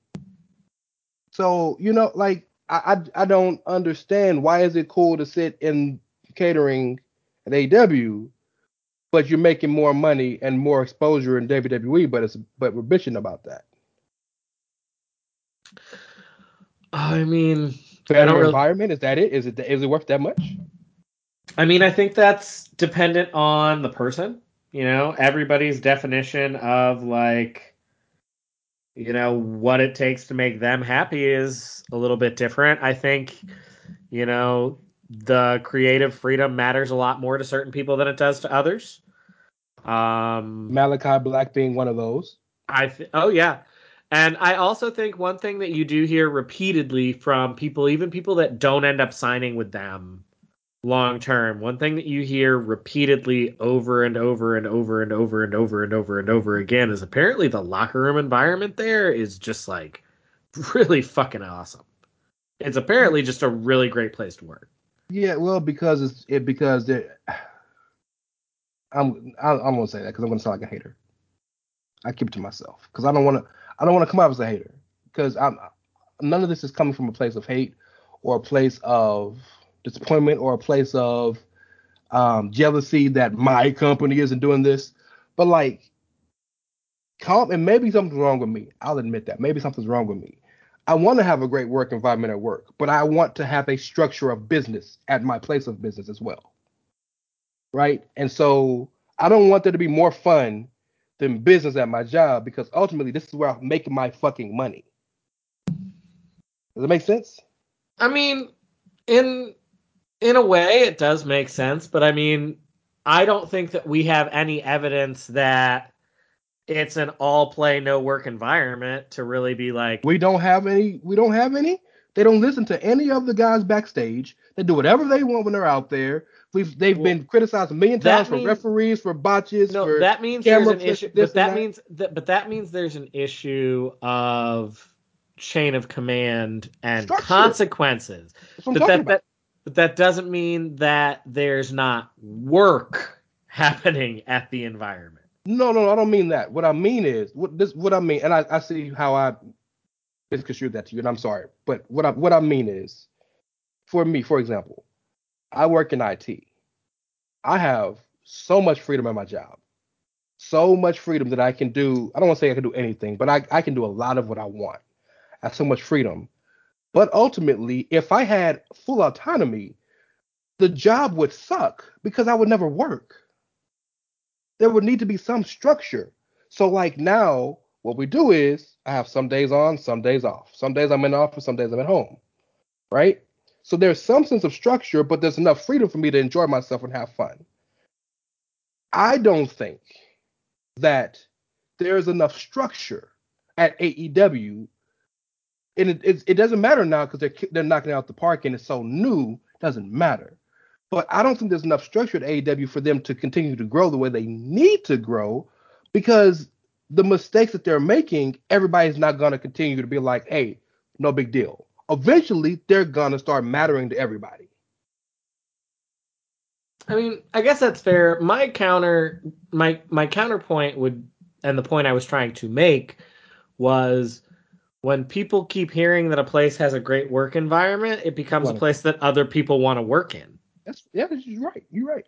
Speaker 2: So you know, like I, I I don't understand why is it cool to sit in catering at AEW, but you're making more money and more exposure in WWE, but it's but we're bitching about that.
Speaker 1: I mean, I
Speaker 2: Better
Speaker 1: don't really,
Speaker 2: environment is that it? Is it is it worth that much?
Speaker 1: I mean, I think that's dependent on the person. You know, everybody's definition of like, you know, what it takes to make them happy is a little bit different. I think, you know, the creative freedom matters a lot more to certain people than it does to others. Um,
Speaker 2: Malakai Black being one of those.
Speaker 1: I th- oh yeah, and I also think one thing that you do hear repeatedly from people, even people that don't end up signing with them long term, one thing that you hear repeatedly over and over and over and over and over and over and over again is apparently the locker room environment there is just like really fucking awesome. It's apparently just a really great place to work.
Speaker 2: Yeah, well, because it's it because it. I'm I, I'm gonna say that because I'm gonna sound like a hater. I keep it to myself because I don't want to I don't want to come out as a hater because I'm none of this is coming from a place of hate or a place of disappointment or a place of um, jealousy that my company isn't doing this. But like, calm and maybe something's wrong with me. I'll admit that maybe something's wrong with me. I want to have a great work environment at work, but I want to have a structure of business at my place of business as well. Right? And so I don't want there to be more fun than business at my job because ultimately this is where I'm making my fucking money. Does it make sense?
Speaker 1: I mean, in in a way it does make sense, but I mean, I don't think that we have any evidence that it's an all play no work environment to really be like
Speaker 2: We don't have any we don't have any. They don't listen to any of the guys backstage. They do whatever they want when they're out there. We've they've
Speaker 1: Well,
Speaker 2: been criticized a million times for
Speaker 1: means-
Speaker 2: referees, for botches,
Speaker 1: no,
Speaker 2: for
Speaker 1: that means there's an issue, but that,
Speaker 2: that.
Speaker 1: means that, but that means there's an issue of chain of command and
Speaker 2: Structure.
Speaker 1: consequences.
Speaker 2: That's what I'm
Speaker 1: But that,
Speaker 2: about.
Speaker 1: that but that doesn't mean that there's not work happening at the environment.
Speaker 2: No, no, I don't mean that. What I mean is what this what I mean, and I, I see how I misconstrued that to you, and I'm sorry. But what I what I mean is, for me, for example, I work in IT. I have so much freedom at my job. So much freedom that I can do. I don't want to say I can do anything, but I, I can do a lot of what I want. I have so much freedom. But ultimately, if I had full autonomy, the job would suck because I would never work there would need to be some structure. So like now, what we do is I have some days on, some days off. Some days I'm in the office, some days I'm at home. Right? So there's some sense of structure, but there's enough freedom for me to enjoy myself and have fun. I don't think that there's enough structure at AEW, and it, it, it doesn't matter now because they're they're knocking out the park and it's so new. Doesn't matter. But I don't think there's enough structure at AEW for them to continue to grow the way they need to grow because the mistakes that they're making, everybody's not going to continue to be like, hey, no big deal. Eventually, they're going to start mattering to everybody.
Speaker 1: I mean, I guess that's fair. My counter my my counterpoint would and the point I was trying to make was when people keep hearing that a place has a great work environment, it becomes a place that other people want to work in.
Speaker 2: That's yeah, you're right. You're right.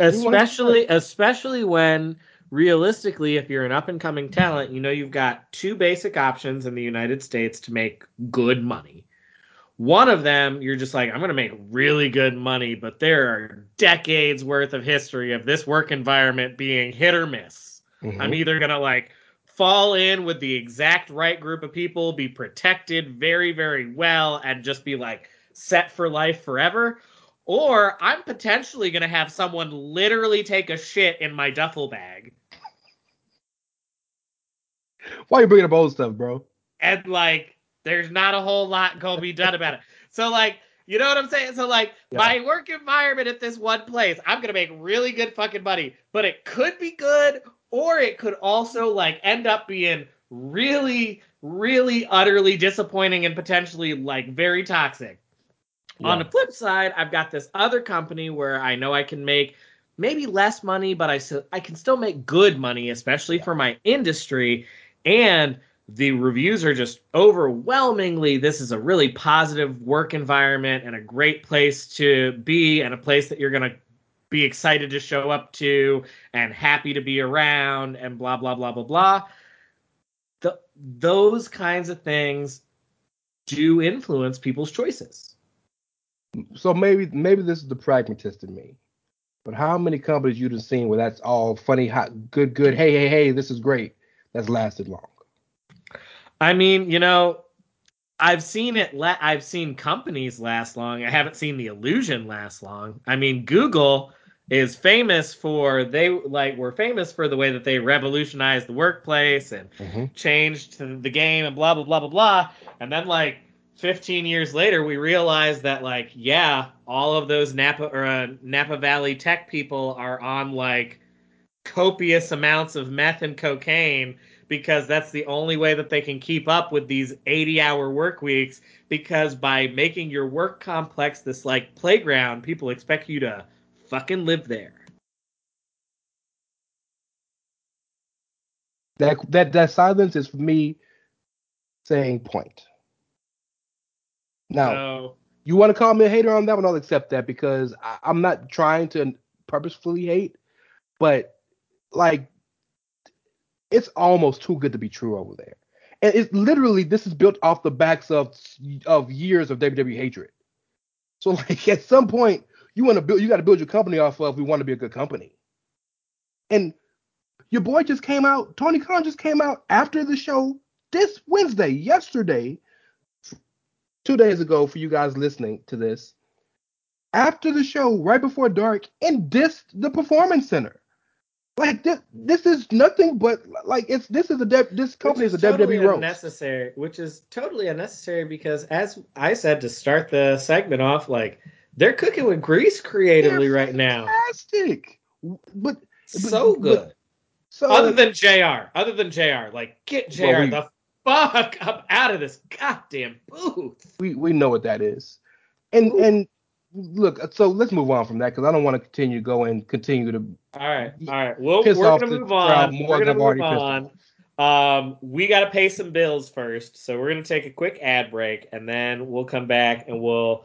Speaker 1: especially especially when realistically if you're an up and coming talent you know you've got two basic options in the united states to make good money one of them you're just like i'm going to make really good money but there are decades worth of history of this work environment being hit or miss
Speaker 2: Mm-hmm.
Speaker 1: i'm either going to like fall in with the exact right group of people be protected very very well and just be like set for life forever or I'm potentially going to have someone literally take a shit in my duffel bag.
Speaker 2: Why are you bringing up old stuff, bro?
Speaker 1: And like, there's not a whole lot going to be done about it. So, like, you know what I'm saying? So, like,
Speaker 2: Yeah.
Speaker 1: my work environment at this one place, I'm going to make really good fucking money, but it could be good, or it could also, like, end up being really, really utterly disappointing and potentially, like, very toxic. On the flip side, I've got this other company where I know I can make maybe less money, but i still i can still make good money, especially for my industry. And the reviews are just overwhelmingly this is a really positive work environment and a great place to be and a place that you're going to be excited to show up to and happy to be around and blah blah blah blah blah. The, those kinds of things do influence people's choices.
Speaker 2: So maybe maybe this is the pragmatist in me. But how many companies you've seen where that's all funny, hot, good, good, hey, hey, hey, this is great, that's lasted long.
Speaker 1: I mean, you know, I've seen it. La- I've seen companies last long. I haven't seen the illusion last long. I mean, Google is famous for they like were famous for the way that they revolutionized the workplace and
Speaker 2: Mhm.
Speaker 1: changed the game and blah blah blah blah blah. And then like 15 years later, we realized that like yeah, all of those Napa or uh, Napa Valley tech people are on like copious amounts of meth and cocaine because that's the only way that they can keep up with these 80 hour work weeks because by making your work complex this like playground people expect you to fucking live there
Speaker 2: That that that silence is for me saying point. Now,
Speaker 1: so
Speaker 2: you want to call me a hater on that one? I'll accept that because I, I'm not trying to purposefully hate, but like it's almost too good to be true over there. And it's literally this is built off the backs of of years of WWE hatred. So like at some point you want to build you got to build your company off of we want to be a good company. And your boy just came out, Tony Khan just came out after the show this Wednesday, yesterday, two days ago for you guys listening to this. After the show, right before dark, and dissed the performance center. Like this, this is nothing but like it's this is a de- this company
Speaker 1: which
Speaker 2: is, a
Speaker 1: totally
Speaker 2: WWE roast.
Speaker 1: unnecessary which is totally unnecessary because as i said to start the segment off like they're cooking with grease creatively right now.
Speaker 2: Fantastic, but, but
Speaker 1: so
Speaker 2: but-
Speaker 1: good.
Speaker 2: So
Speaker 1: other than jr other than jr like get jr
Speaker 2: Well, we-
Speaker 1: the fuck up out of this goddamn booth.
Speaker 2: We we know what that is, and
Speaker 1: Ooh.
Speaker 2: and look, so let's move on from that because I don't want to continue to go and continue to
Speaker 1: all right all right well we're gonna move on. we're gonna move on. um we gotta pay some bills first so we're gonna take a quick ad break and then we'll come back and we'll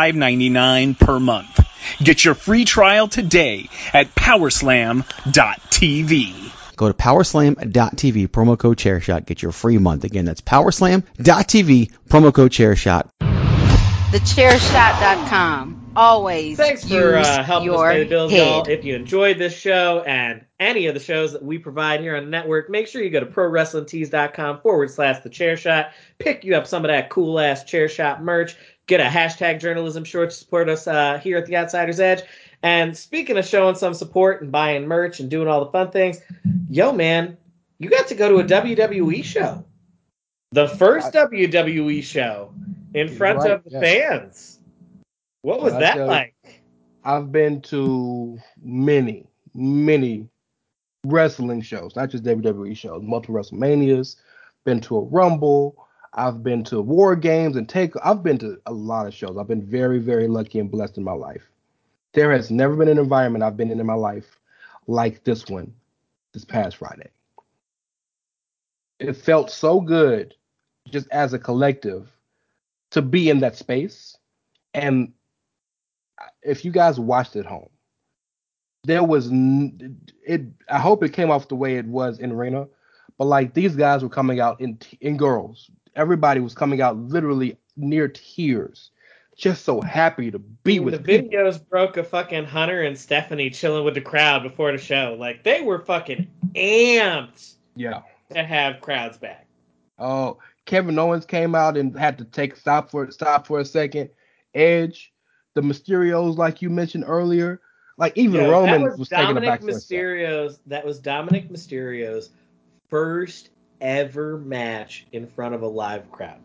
Speaker 3: $5.99 per month. Get your free trial today at powerslam.tv.
Speaker 4: Go to powerslam.tv, promo code chairshot, get your free month. Again, that's powerslam.tv, promo code chairshot.
Speaker 5: TheChairShot.com. Always
Speaker 1: Thanks for
Speaker 5: use
Speaker 1: uh, helping us
Speaker 5: your
Speaker 1: pay the bills,
Speaker 5: head.
Speaker 1: y'all. If you enjoyed this show and any of the shows that we provide here on the network, make sure you go to prowrestlingtees.com forward slash the chair shot. Pick you up some of that cool ass chair shot merch. Get a hashtag journalism short to support us uh, here at the Outsiders Edge. And speaking of showing some support and buying merch and doing all the fun things, yo, man, you got to go to a WWE show. The first WWE show in front
Speaker 2: right,
Speaker 1: of the
Speaker 2: yes.
Speaker 1: fans. What was
Speaker 2: I
Speaker 1: that
Speaker 2: you-
Speaker 1: like?
Speaker 2: I've been to many, many wrestling shows, not just WWE shows, multiple WrestleManias, been to a Rumble, I've been to War Games and Take. I've been to a lot of shows. I've been very, very lucky and blessed in my life. There has never been an environment I've been in in my life like this one this past Friday. It felt so good just as a collective to be in that space. And if you guys watched at home, there was n- it. I hope it came off the way it was in arena, but like these guys were coming out in t- in girls. Everybody was coming out literally near tears, just so happy to be
Speaker 1: Dude,
Speaker 2: with
Speaker 1: the
Speaker 2: people.
Speaker 1: videos broke a fucking Hunter and Stephanie chilling with the crowd before the show. Like they were fucking amped
Speaker 2: Yeah.
Speaker 1: to have crowds back.
Speaker 2: Oh, Kevin Owens came out and had to take stop for stop for a second. Edge, the Mysterios, like you mentioned earlier, like even
Speaker 1: Yo,
Speaker 2: Roman was,
Speaker 1: was,
Speaker 2: taking a
Speaker 1: Dominic
Speaker 2: back foot.
Speaker 1: Mysterio's. That was Dominic Mysterio's first ever match in front of a live crowd.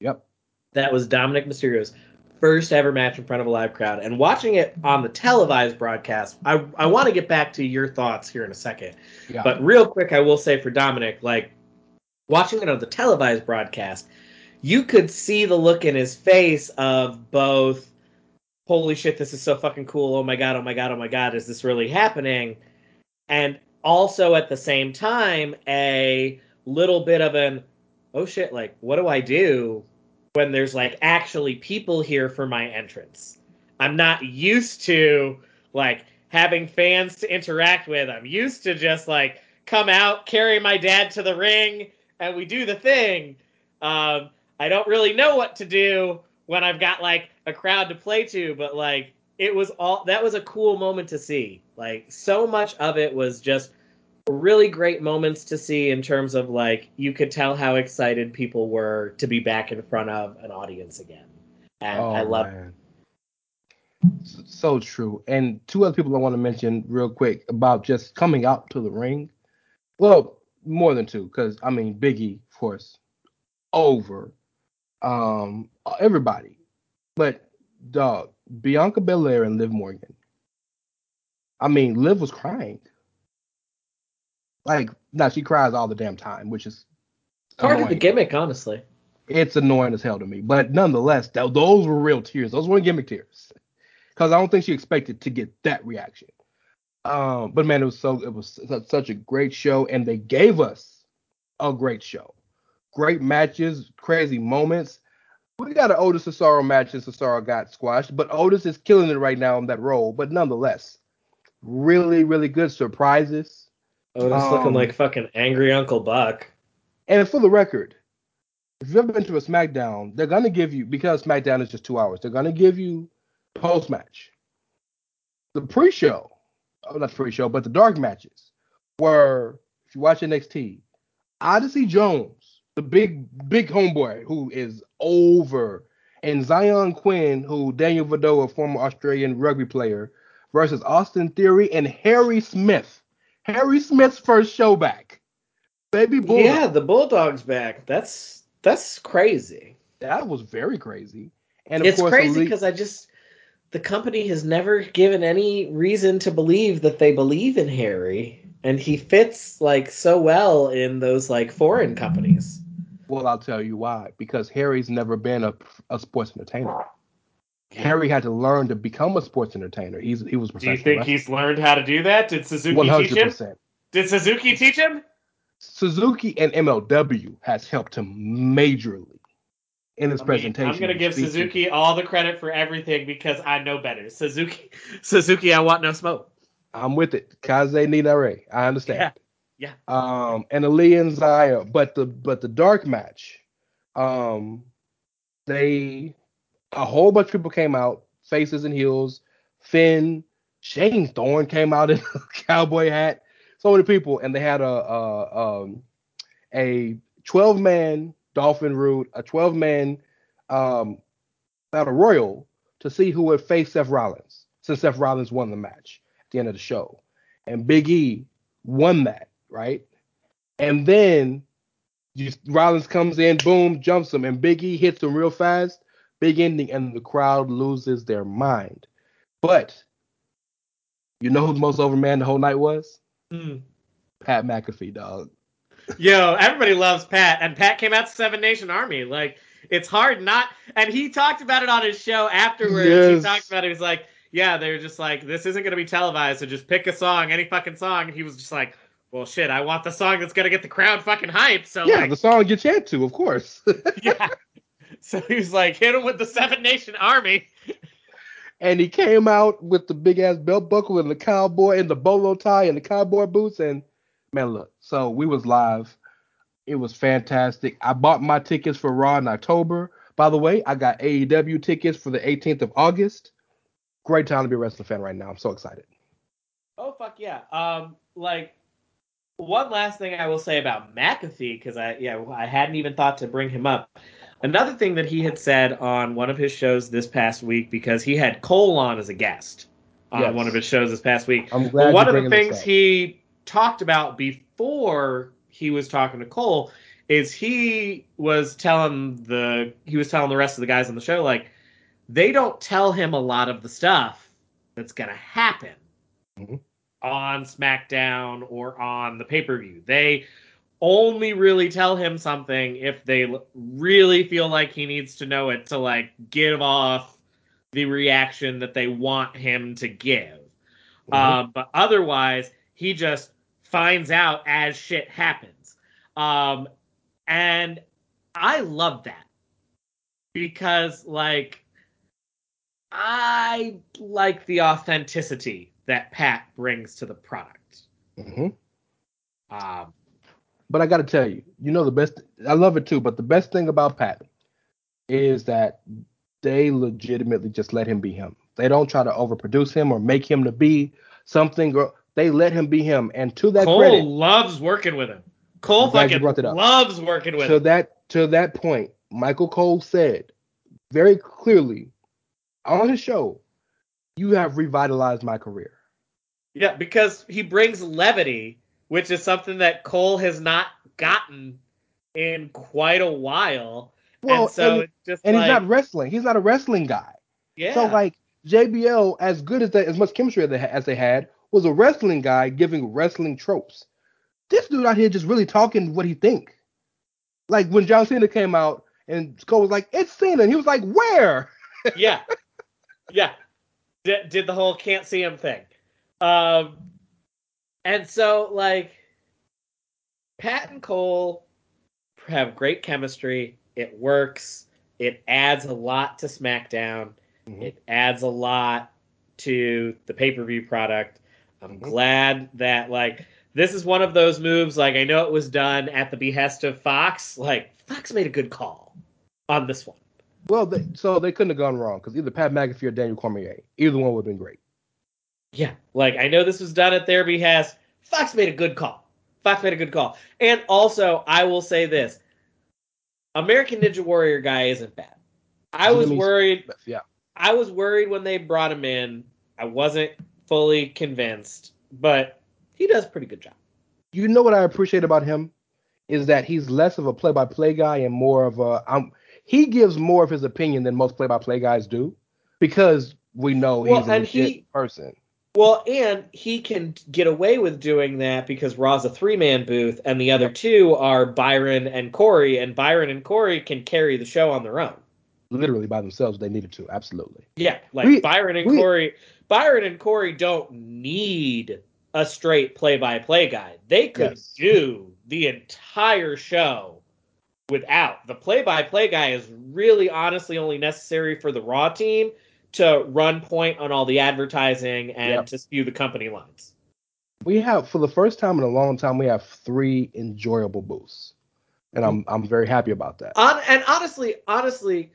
Speaker 2: Yep.
Speaker 1: That was Dominic Mysterio's first ever match in front of a live crowd. And watching it on the televised broadcast, I I want to get back to your thoughts here in a second.
Speaker 2: Yeah.
Speaker 1: But real quick, I will say for Dominic, like watching it on the televised broadcast, you could see the look in his face of both, holy shit, this is so fucking cool. Oh my god, oh my god, oh my god, is this really happening? And also at the same time a little bit of an oh shit, like what do I do when there's like actually people here for my entrance? I'm not used to like having fans to interact with. I'm used to just like come out, carry my dad to the ring, and we do the thing. Um, I don't really know what to do when I've got like a crowd to play to, but like it was all that was a cool moment to see. Like so much of it was just really great moments to see in terms of like you could tell how excited people were to be back in front of an audience again. And
Speaker 2: Oh,
Speaker 1: I love
Speaker 2: man. So true. And two other people I want to mention real quick about just coming out to the ring. Well, more than two, because I mean Biggie, of course, over. Um, everybody. But dog, Bianca Belair and Liv Morgan. I mean, Liv was crying. Like, now she cries all the damn time, which is
Speaker 1: part of the gimmick, honestly.
Speaker 2: it's annoying as hell to me. But nonetheless, th- those were real tears. Those weren't gimmick tears, because I don't think she expected to get that reaction. Um, but man, it was so it was such a great show, and they gave us a great show, great matches, crazy moments. We got an Otis Cesaro match, and Cesaro got squashed, but Otis is killing it right now in that role. But nonetheless, really, really good surprises.
Speaker 1: Otis
Speaker 2: Um,
Speaker 1: looking like fucking angry Uncle Buck.
Speaker 2: And for the record, if you've ever been to a SmackDown, they're gonna give you because SmackDown is just two hours. They're gonna give you post match. The pre-show, oh, not the pre-show, but the dark matches were if you watch NXT, Odyssey Jones, the big big homeboy who is over, and Zion Quinn, who Daniel Vidot, a former Australian rugby player, versus Austin Theory and Harry Smith. Harry Smith's first show back. Baby boy.
Speaker 1: Yeah, the Bulldog's back. That's that's crazy.
Speaker 2: That was very crazy. And of
Speaker 1: it's
Speaker 2: course,
Speaker 1: crazy because I just the company has never given any reason to believe that they believe in Harry, and he fits like so well in those like foreign companies.
Speaker 2: well, I'll tell you why. Because Harry's never been a, a sports entertainer. Harry had to learn to become a sports entertainer. He's he was
Speaker 1: Do you think he's learned how to do that? Did Suzuki
Speaker 2: one
Speaker 1: teach him? Did Suzuki teach him?
Speaker 2: Suzuki and MLW has helped him majorly in his
Speaker 1: I mean,
Speaker 2: presentation.
Speaker 1: I'm gonna give
Speaker 2: speaking.
Speaker 1: Suzuki all the credit for everything because I know better. Suzuki, Suzuki, I want no smoke.
Speaker 2: I'm with it. Kaze Ninare. I understand.
Speaker 1: Yeah,
Speaker 2: Um, and Aaliyah and Zaya, but the but the dark match, um, they a whole bunch of people came out, faces and heels. Finn, Shane Thorne came out in a cowboy hat. So many people, and they had a a um a 12 man Dolphin Root, a 12 man um battle royal to see who would face Seth Rollins, since Seth Rollins won the match at the end of the show, and Big E won that, right? And then you, Rollins comes in, boom, jumps him, and Big E hits him real fast. Big ending, and the crowd loses their mind. But you know who the most over man the whole night was?
Speaker 1: Hmm.
Speaker 2: Pat McAfee, dog.
Speaker 1: Yo, everybody loves Pat, and Pat came out to Seven Nation Army. Like, it's hard not. And he talked about it on his show afterwards. He talked about it. He was like, "Yeah, they're just like, this isn't gonna be televised, so just pick a song, any fucking song." And he was just like, "Well, shit, I want the song that's gonna get the crowd fucking hyped." So
Speaker 2: yeah,
Speaker 1: like,
Speaker 2: the song you chant to, of course.
Speaker 1: yeah. So he was like, "Hit him with the Seven Nation Army."
Speaker 2: and he came out with the big ass belt buckle and the cowboy and the bolo tie and the cowboy boots. And man look so we was live. It was fantastic. I bought my tickets for raw in october. By the way i got aew tickets for the 18th of august. Great time to be a wrestling fan right now. I'm so excited.
Speaker 1: Oh fuck yeah. Um, like one last thing I will say about McAfee because I yeah I hadn't even thought to bring him up. Another thing that he had said on one of his shows this past week because he had Cole on as a guest on
Speaker 2: Yes.
Speaker 1: one of his shows this past week.
Speaker 2: i'm glad
Speaker 1: one of the things he talked about before he was talking to Cole is he was telling the he was telling the rest of the guys on the show like they don't tell him a lot of the stuff that's gonna happen
Speaker 2: Mhm.
Speaker 1: on SmackDown or on the pay per view. They only really tell him something if they really feel like he needs to know it to like give off the reaction that they want him to give.
Speaker 2: Mhm.
Speaker 1: Um, but otherwise, he just finds out as shit happens. Um, and I love that because, like, I like the authenticity that Pat brings to the product.
Speaker 2: hmm
Speaker 1: Um,
Speaker 2: But I got to tell you, you know the best. I love it too. But the best thing about Pat is that they legitimately just let him be him. They don't try to overproduce him or make him to be something. Or they let him be him. And to that
Speaker 1: Cole
Speaker 2: credit,
Speaker 1: loves working with him. Cole
Speaker 2: I'm glad you
Speaker 1: fucking
Speaker 2: brought that up.
Speaker 1: loves working with
Speaker 2: to
Speaker 1: him.
Speaker 2: that to that point, Michael Cole said very clearly on his show, "You have revitalized my career."
Speaker 1: Yeah, because he brings levity, which is something that Cole has not gotten in quite a while.
Speaker 2: Well,
Speaker 1: and so
Speaker 2: and-
Speaker 1: it's just
Speaker 2: And
Speaker 1: like,
Speaker 2: he's not wrestling. He's not a wrestling guy.
Speaker 1: yeah.
Speaker 2: So like JBL, as good as they, as much chemistry as they, as they had, was a wrestling guy giving wrestling tropes. This dude out here just really talking what he think. Like when John Cena came out and Cole was like, "It's Cena," and he was like, "Where?"
Speaker 1: yeah, yeah. Did, did the whole can't see him thing. Um, and so like Pat and Cole have great chemistry. It works. It adds a lot to SmackDown.
Speaker 2: Mhm.
Speaker 1: It adds a lot to the pay per view product. I'm
Speaker 2: Mhm.
Speaker 1: glad that like this is one of those moves. Like I know it was done at the behest of Fox. Like Fox made a good call on this one.
Speaker 2: Well, they, so they couldn't have gone wrong because either Pat McAfee or Daniel Cormier, either one would have been great.
Speaker 1: Yeah, like I know this was done at their behest. Fox made a good call. Fox made a good call. And also, I will say this: American Ninja Warrior guy isn't bad. I was worried.
Speaker 2: Yeah,
Speaker 1: I was worried when they brought him in. I wasn't fully convinced, but he does a pretty good job.
Speaker 2: you know what I appreciate about him is that he's less of a play-by-play guy and more of a. Um, he gives more of his opinion than most play-by-play guys do because we know
Speaker 1: Well,
Speaker 2: he's a legit
Speaker 1: he-
Speaker 2: person.
Speaker 1: Well, and he can get away with doing that because Raw's a three man booth, and the other two are Byron and Corey, and Byron and Corey can carry the show on their own.
Speaker 2: literally by themselves they needed to. Absolutely.
Speaker 1: Yeah, like
Speaker 2: We-
Speaker 1: Byron and
Speaker 2: we-
Speaker 1: Corey. Byron and Corey don't need a straight play-by-play guy. They could
Speaker 2: Yes.
Speaker 1: do the entire show without the play-by-play guy. Is really honestly only necessary for the Raw team to run point on all the advertising and
Speaker 2: Yep.
Speaker 1: to spew the company lines.
Speaker 2: We have for the first time in a long time we have three enjoyable booths. And I'm I'm very happy about that.
Speaker 1: On and honestly, honestly,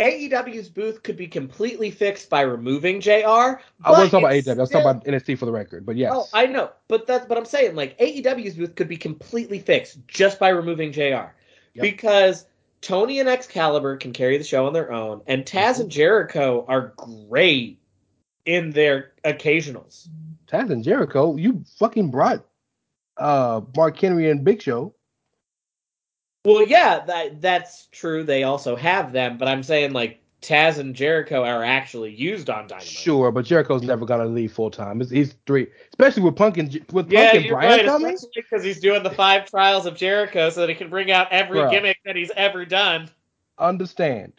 Speaker 1: AEW's booth could be completely fixed by removing JR.
Speaker 2: I wasn't talking about AEW, I was talking about NXT for the record. But yes.
Speaker 1: Oh, I know, but that's but I'm saying like AEW's booth could be completely fixed just by removing JR, because Tony and Excalibur can carry the show on their own, and Taz and Jericho are great in their occasionals.
Speaker 2: Taz and Jericho, you fucking brought uh Mark Henry and Big Show.
Speaker 1: Well, yeah, that that's true. They also have them, but I'm saying like Taz and Jericho are actually used on Dynamite.
Speaker 2: Sure, but Jericho's never gonna leave full time. He's, three, especially with Punk and with Punk
Speaker 1: Yeah,
Speaker 2: and
Speaker 1: you're
Speaker 2: Bryan
Speaker 1: right.
Speaker 2: coming.
Speaker 1: Because he's doing the five trials of Jericho, so that he can bring out every
Speaker 2: Bruh.
Speaker 1: gimmick that he's ever done.
Speaker 2: Understand,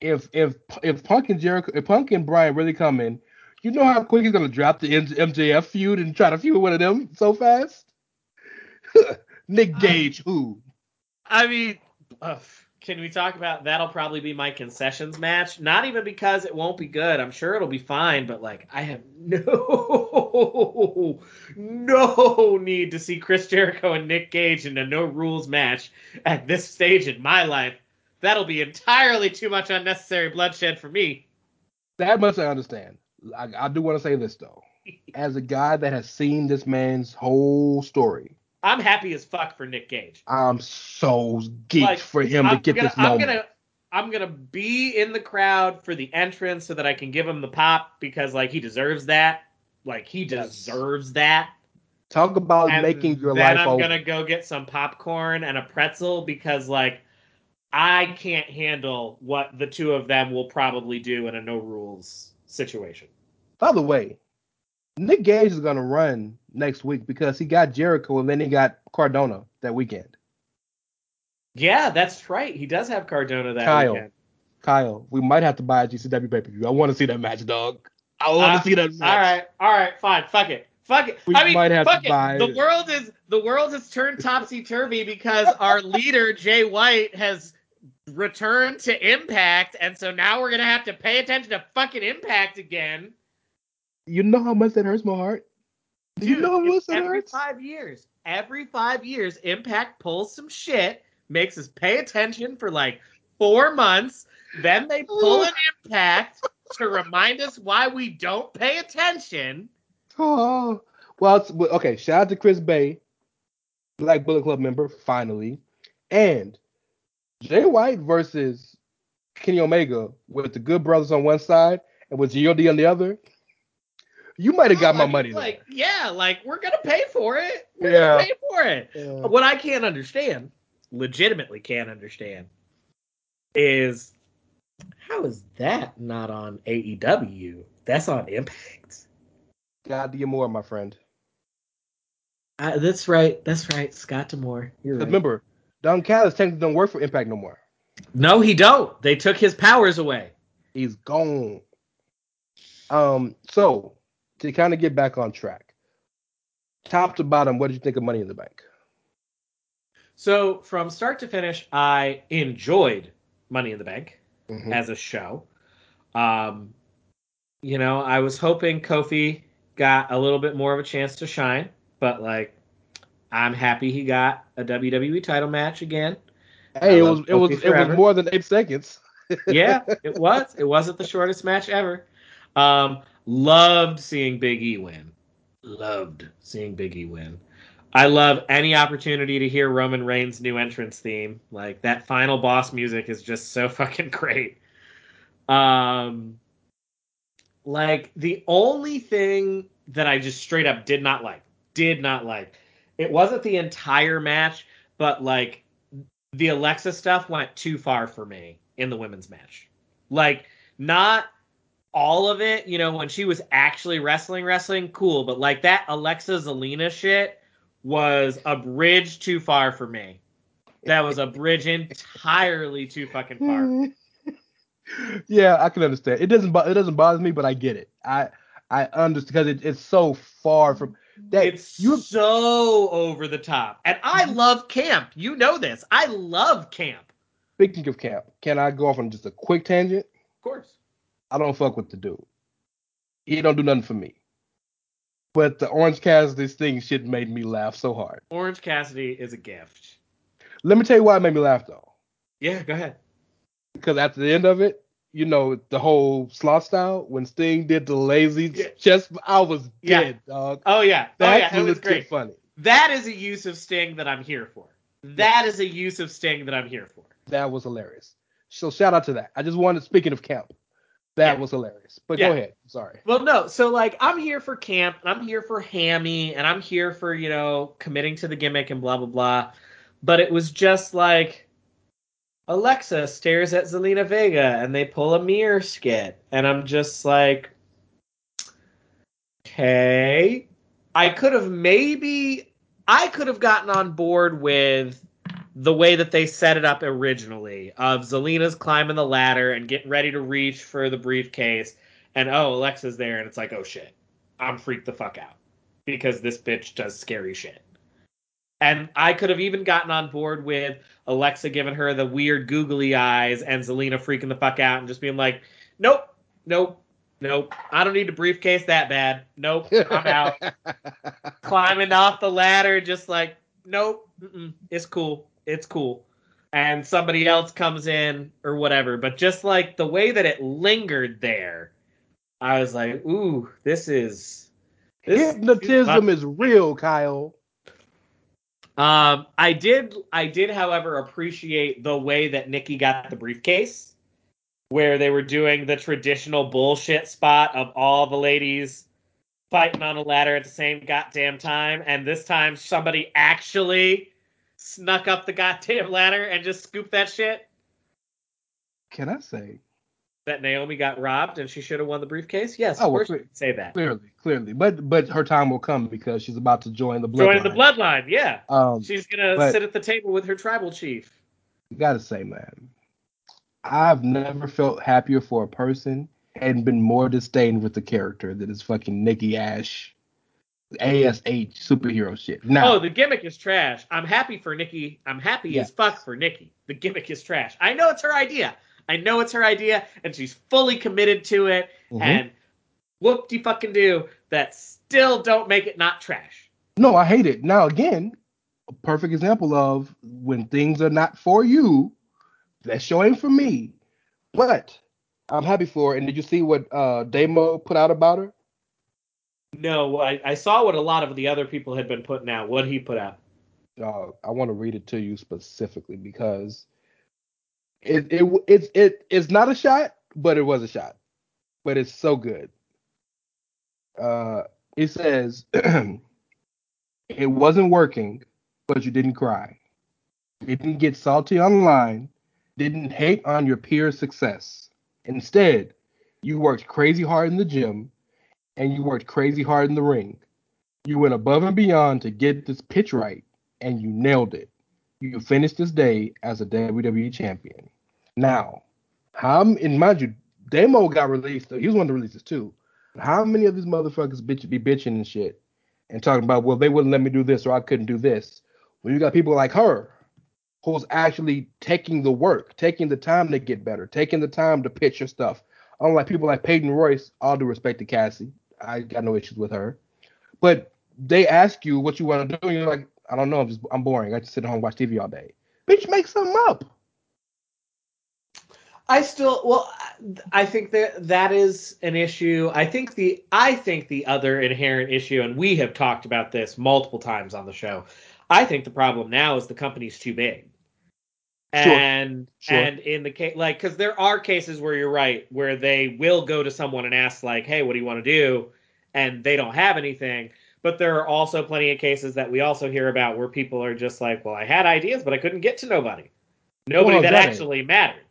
Speaker 2: if if if Punk and Jericho, if Punk and Bryan really come in, you know how quick he's gonna drop the MJF feud and try to feud one of them so fast. Nick Gage, who?
Speaker 1: I mean, ugh, can we talk about that'll probably be my concessions match? Not even because it won't be good. I'm sure it'll be fine, but like I have no no need to see Chris Jericho and Nick Gage in a no rules match at this stage in my life. That'll be entirely too much unnecessary bloodshed for me.
Speaker 2: That much I understand. I, I do want to say this though, as a guy that has seen this man's whole story,
Speaker 1: I'm happy as fuck for Nick Gage.
Speaker 2: I'm so geeked
Speaker 1: Like,
Speaker 2: for him
Speaker 1: I'm
Speaker 2: to get
Speaker 1: gonna,
Speaker 2: this moment.
Speaker 1: I'm gonna I'm gonna be in the crowd for the entrance so that I can give him the pop because like he deserves that. Like he deserves that.
Speaker 2: Talk about
Speaker 1: And
Speaker 2: making your
Speaker 1: then
Speaker 2: life
Speaker 1: I'm
Speaker 2: over.
Speaker 1: gonna go get some popcorn and a pretzel because like I can't handle what the two of them will probably do in a no rules situation.
Speaker 2: By the way, Nick Gage is gonna run next week because he got Jericho and then he got Cardona that weekend.
Speaker 1: Yeah, that's right. He does have Cardona that
Speaker 2: Kyle.
Speaker 1: weekend.
Speaker 2: Kyle, we might have to buy a GCW pay per view. I want to see that match, dog. I want to
Speaker 1: Uh,
Speaker 2: see that match.
Speaker 1: All right, all right, fine. Fuck it. Fuck it.
Speaker 2: We
Speaker 1: I mean,
Speaker 2: might have
Speaker 1: fuck
Speaker 2: to
Speaker 1: it.
Speaker 2: buy-
Speaker 1: The world is the world has turned topsy turvy because our leader Jay White has returned to Impact, and so now we're gonna have to pay attention to fucking Impact again.
Speaker 2: You know how much that hurts my heart. Do you know how much
Speaker 1: it's
Speaker 2: that
Speaker 1: every
Speaker 2: hurts?
Speaker 1: five years. Every five years, Impact pulls some shit, makes us pay attention for like four months. Then they pull an Impact to remind us why we don't pay attention.
Speaker 2: Oh, well, it's, well, okay. Shout out to Chris Bey, Black Bullet Club member, finally, and Jay White versus Kenny Omega with the Good Brothers on one side and with G.O.D. on the other. You might have got my
Speaker 1: I mean,
Speaker 2: money.
Speaker 1: Like, yeah, like we're gonna pay for it. We're
Speaker 2: Yeah.
Speaker 1: gonna pay for it.
Speaker 2: there.
Speaker 1: What I can't understand, legitimately can't understand, is how is that not on AEW? That's on Impact.
Speaker 2: God do you more, my friend.
Speaker 1: Uh, that's right. That's right. Scott D'Amore. You're
Speaker 2: 'Cause
Speaker 1: right.
Speaker 2: remember, Don Callis technically don't work for Impact no more.
Speaker 1: No, he don't. They took his powers away.
Speaker 2: He's gone. Um, so to kind of get back on track, top to bottom, what did you think of Money in the Bank?
Speaker 1: So from start to finish, I enjoyed Money in the Bank
Speaker 2: Mhm.
Speaker 1: as a show. Um, you know, I was hoping Kofi got a little bit more of a chance to shine, but like, I'm happy he got a WWE title match again.
Speaker 2: Hey, it was it was
Speaker 1: Kofi
Speaker 2: it was more than eight seconds.
Speaker 1: yeah, it was. It wasn't the shortest match ever. Um, loved seeing Big E win. Loved seeing Big E win. I love any opportunity to hear Roman Reigns' new entrance theme. Like that final boss music is just so fucking great. Um, like the only thing that I just straight up did not like, did not like. It wasn't the entire match, but like the Alexa stuff went too far for me in the women's match. Like, not all of it, you know, when she was actually wrestling, wrestling, cool, but like that Alexa Zelina shit was a bridge too far for me. That was a bridge entirely too fucking far.
Speaker 2: yeah, I can understand. It doesn't it doesn't bother me, but I get it. I I understand because it, it's so far from that.
Speaker 1: It's
Speaker 2: you
Speaker 1: so over the top. And I mm-hmm. love camp. You know this. I love camp.
Speaker 2: speaking of camp, can I go off on just a quick tangent?
Speaker 1: Of course.
Speaker 2: I don't fuck with the dude. He don't do nothing for me. But the Orange Cassidy thing shit made me laugh so hard.
Speaker 1: Orange Cassidy is a gift.
Speaker 2: Let me tell you why it made me laugh though.
Speaker 1: Yeah, go ahead.
Speaker 2: Because at the end of it, you know, the whole slot style, when Sting did the lazy
Speaker 1: Yeah.
Speaker 2: chest, I was
Speaker 1: Yeah.
Speaker 2: dead, dog.
Speaker 1: Oh yeah.
Speaker 2: That
Speaker 1: oh yeah, it was great.
Speaker 2: funny.
Speaker 1: That is a use of Sting that I'm here for. That is a use of Sting that I'm here for.
Speaker 2: That was hilarious. So shout out to that. I just wanted speaking of camp. That
Speaker 1: Yeah.
Speaker 2: was hilarious. But
Speaker 1: Yeah.
Speaker 2: go ahead. Sorry.
Speaker 1: Well, no. So like, I'm here for camp, and I'm here for Hammy, and I'm here for you know committing to the gimmick and blah blah blah. But it was just like Alexa stares at Zelina Vega, and they pull a mirror skit, and I'm just like, okay. I could have maybe I could have gotten on board with the way that they set it up originally of Zelina's climbing the ladder and getting ready to reach for the briefcase and oh Alexa's there and it's like oh shit I'm freaked the fuck out because this bitch does scary shit. And I could have even gotten on board with Alexa giving her the weird googly eyes and Zelina freaking the fuck out and just being like, nope, nope, nope. I don't need a briefcase that bad. Nope, I'm out. Climbing off the ladder, just like, nope, it's cool, it's cool. And somebody else comes in or whatever. But just like the way that it lingered there, I was like, ooh, this is. This is.
Speaker 2: Hypnotism is real, Kyle.
Speaker 1: Um, I did, I did, however, appreciate the way that Nikki got the briefcase, where they were doing the traditional bullshit spot of all the ladies fighting on a ladder at the same goddamn time, and this time somebody actually snuck up the goddamn ladder and just scooped that shit.
Speaker 2: Can I say
Speaker 1: That Naomi got robbed and she should have won the briefcase. Yes,
Speaker 2: Oh,
Speaker 1: of
Speaker 2: well,
Speaker 1: course you say that.
Speaker 2: clearly, clearly, but but her time will come because she's about to join the bloodline.
Speaker 1: Join the bloodline, yeah.
Speaker 2: Um,
Speaker 1: She's gonna
Speaker 2: but-
Speaker 1: sit at the table with her tribal chief.
Speaker 2: gotta say, man, I've never felt happier for a person and been more disdained with the character than is fucking Nikki Ash ASH superhero shit. Now,
Speaker 1: Oh, the gimmick is trash. I'm happy for Nikki. I'm happy
Speaker 2: Yeah.
Speaker 1: as fuck for Nikki. The gimmick is trash. I know it's her idea. I know it's her idea, and she's fully committed to it.
Speaker 2: Mhm.
Speaker 1: And whoop de fucking do that. Still don't make it not trash.
Speaker 2: no, I hate it. Now again, a perfect example of when things are not for you, that show ain't for me. But I'm happy for it. And did you see what uh Damo put out about her?
Speaker 1: No, I, I saw what a lot of the other people had been putting out. What he put out.
Speaker 2: uh, I want to read it to you specifically because it it it's it it's not a shot, but it was a shot. But it's so good. Uh, it says it wasn't working, but you didn't cry. Didn't get salty online. Didn't hate on your peers' success. Instead, you worked crazy hard in the gym, and you worked crazy hard in the ring. You went above and beyond to get this pitch right and you nailed it. You finished this day as a WWE champion. Now, how and mind you, Demo got released. He was one of the releases too. How many of these motherfuckers bitch, be bitching and shit and talking about, well, they wouldn't let me do this or I couldn't do this. When you got people like her who's actually taking the work, taking the time to get better, taking the time to pitch your stuff. Unlike people like Peyton Royce, all due respect to Cassie, I got no issues with her. But they ask you what you want to do, and you're like, I don't know, I'm just I'm boring. I just sit at home and watch TV all day. Bitch, make something up.
Speaker 1: I still well I think that that is an issue. I think the I think the other inherent issue and we have talked about this multiple times on the show. I think the problem now is the company's too big. And
Speaker 2: Sure.
Speaker 1: and in the case like cuz there are cases where you're right where they will go to someone and ask like, "Hey, what do you want to do?" and they don't have anything. But there are also plenty of cases that we also hear about where people are just like, "Well, I had ideas, but I couldn't get to nobody." Nobody
Speaker 2: Well,
Speaker 1: that
Speaker 2: Andrade.
Speaker 1: actually mattered.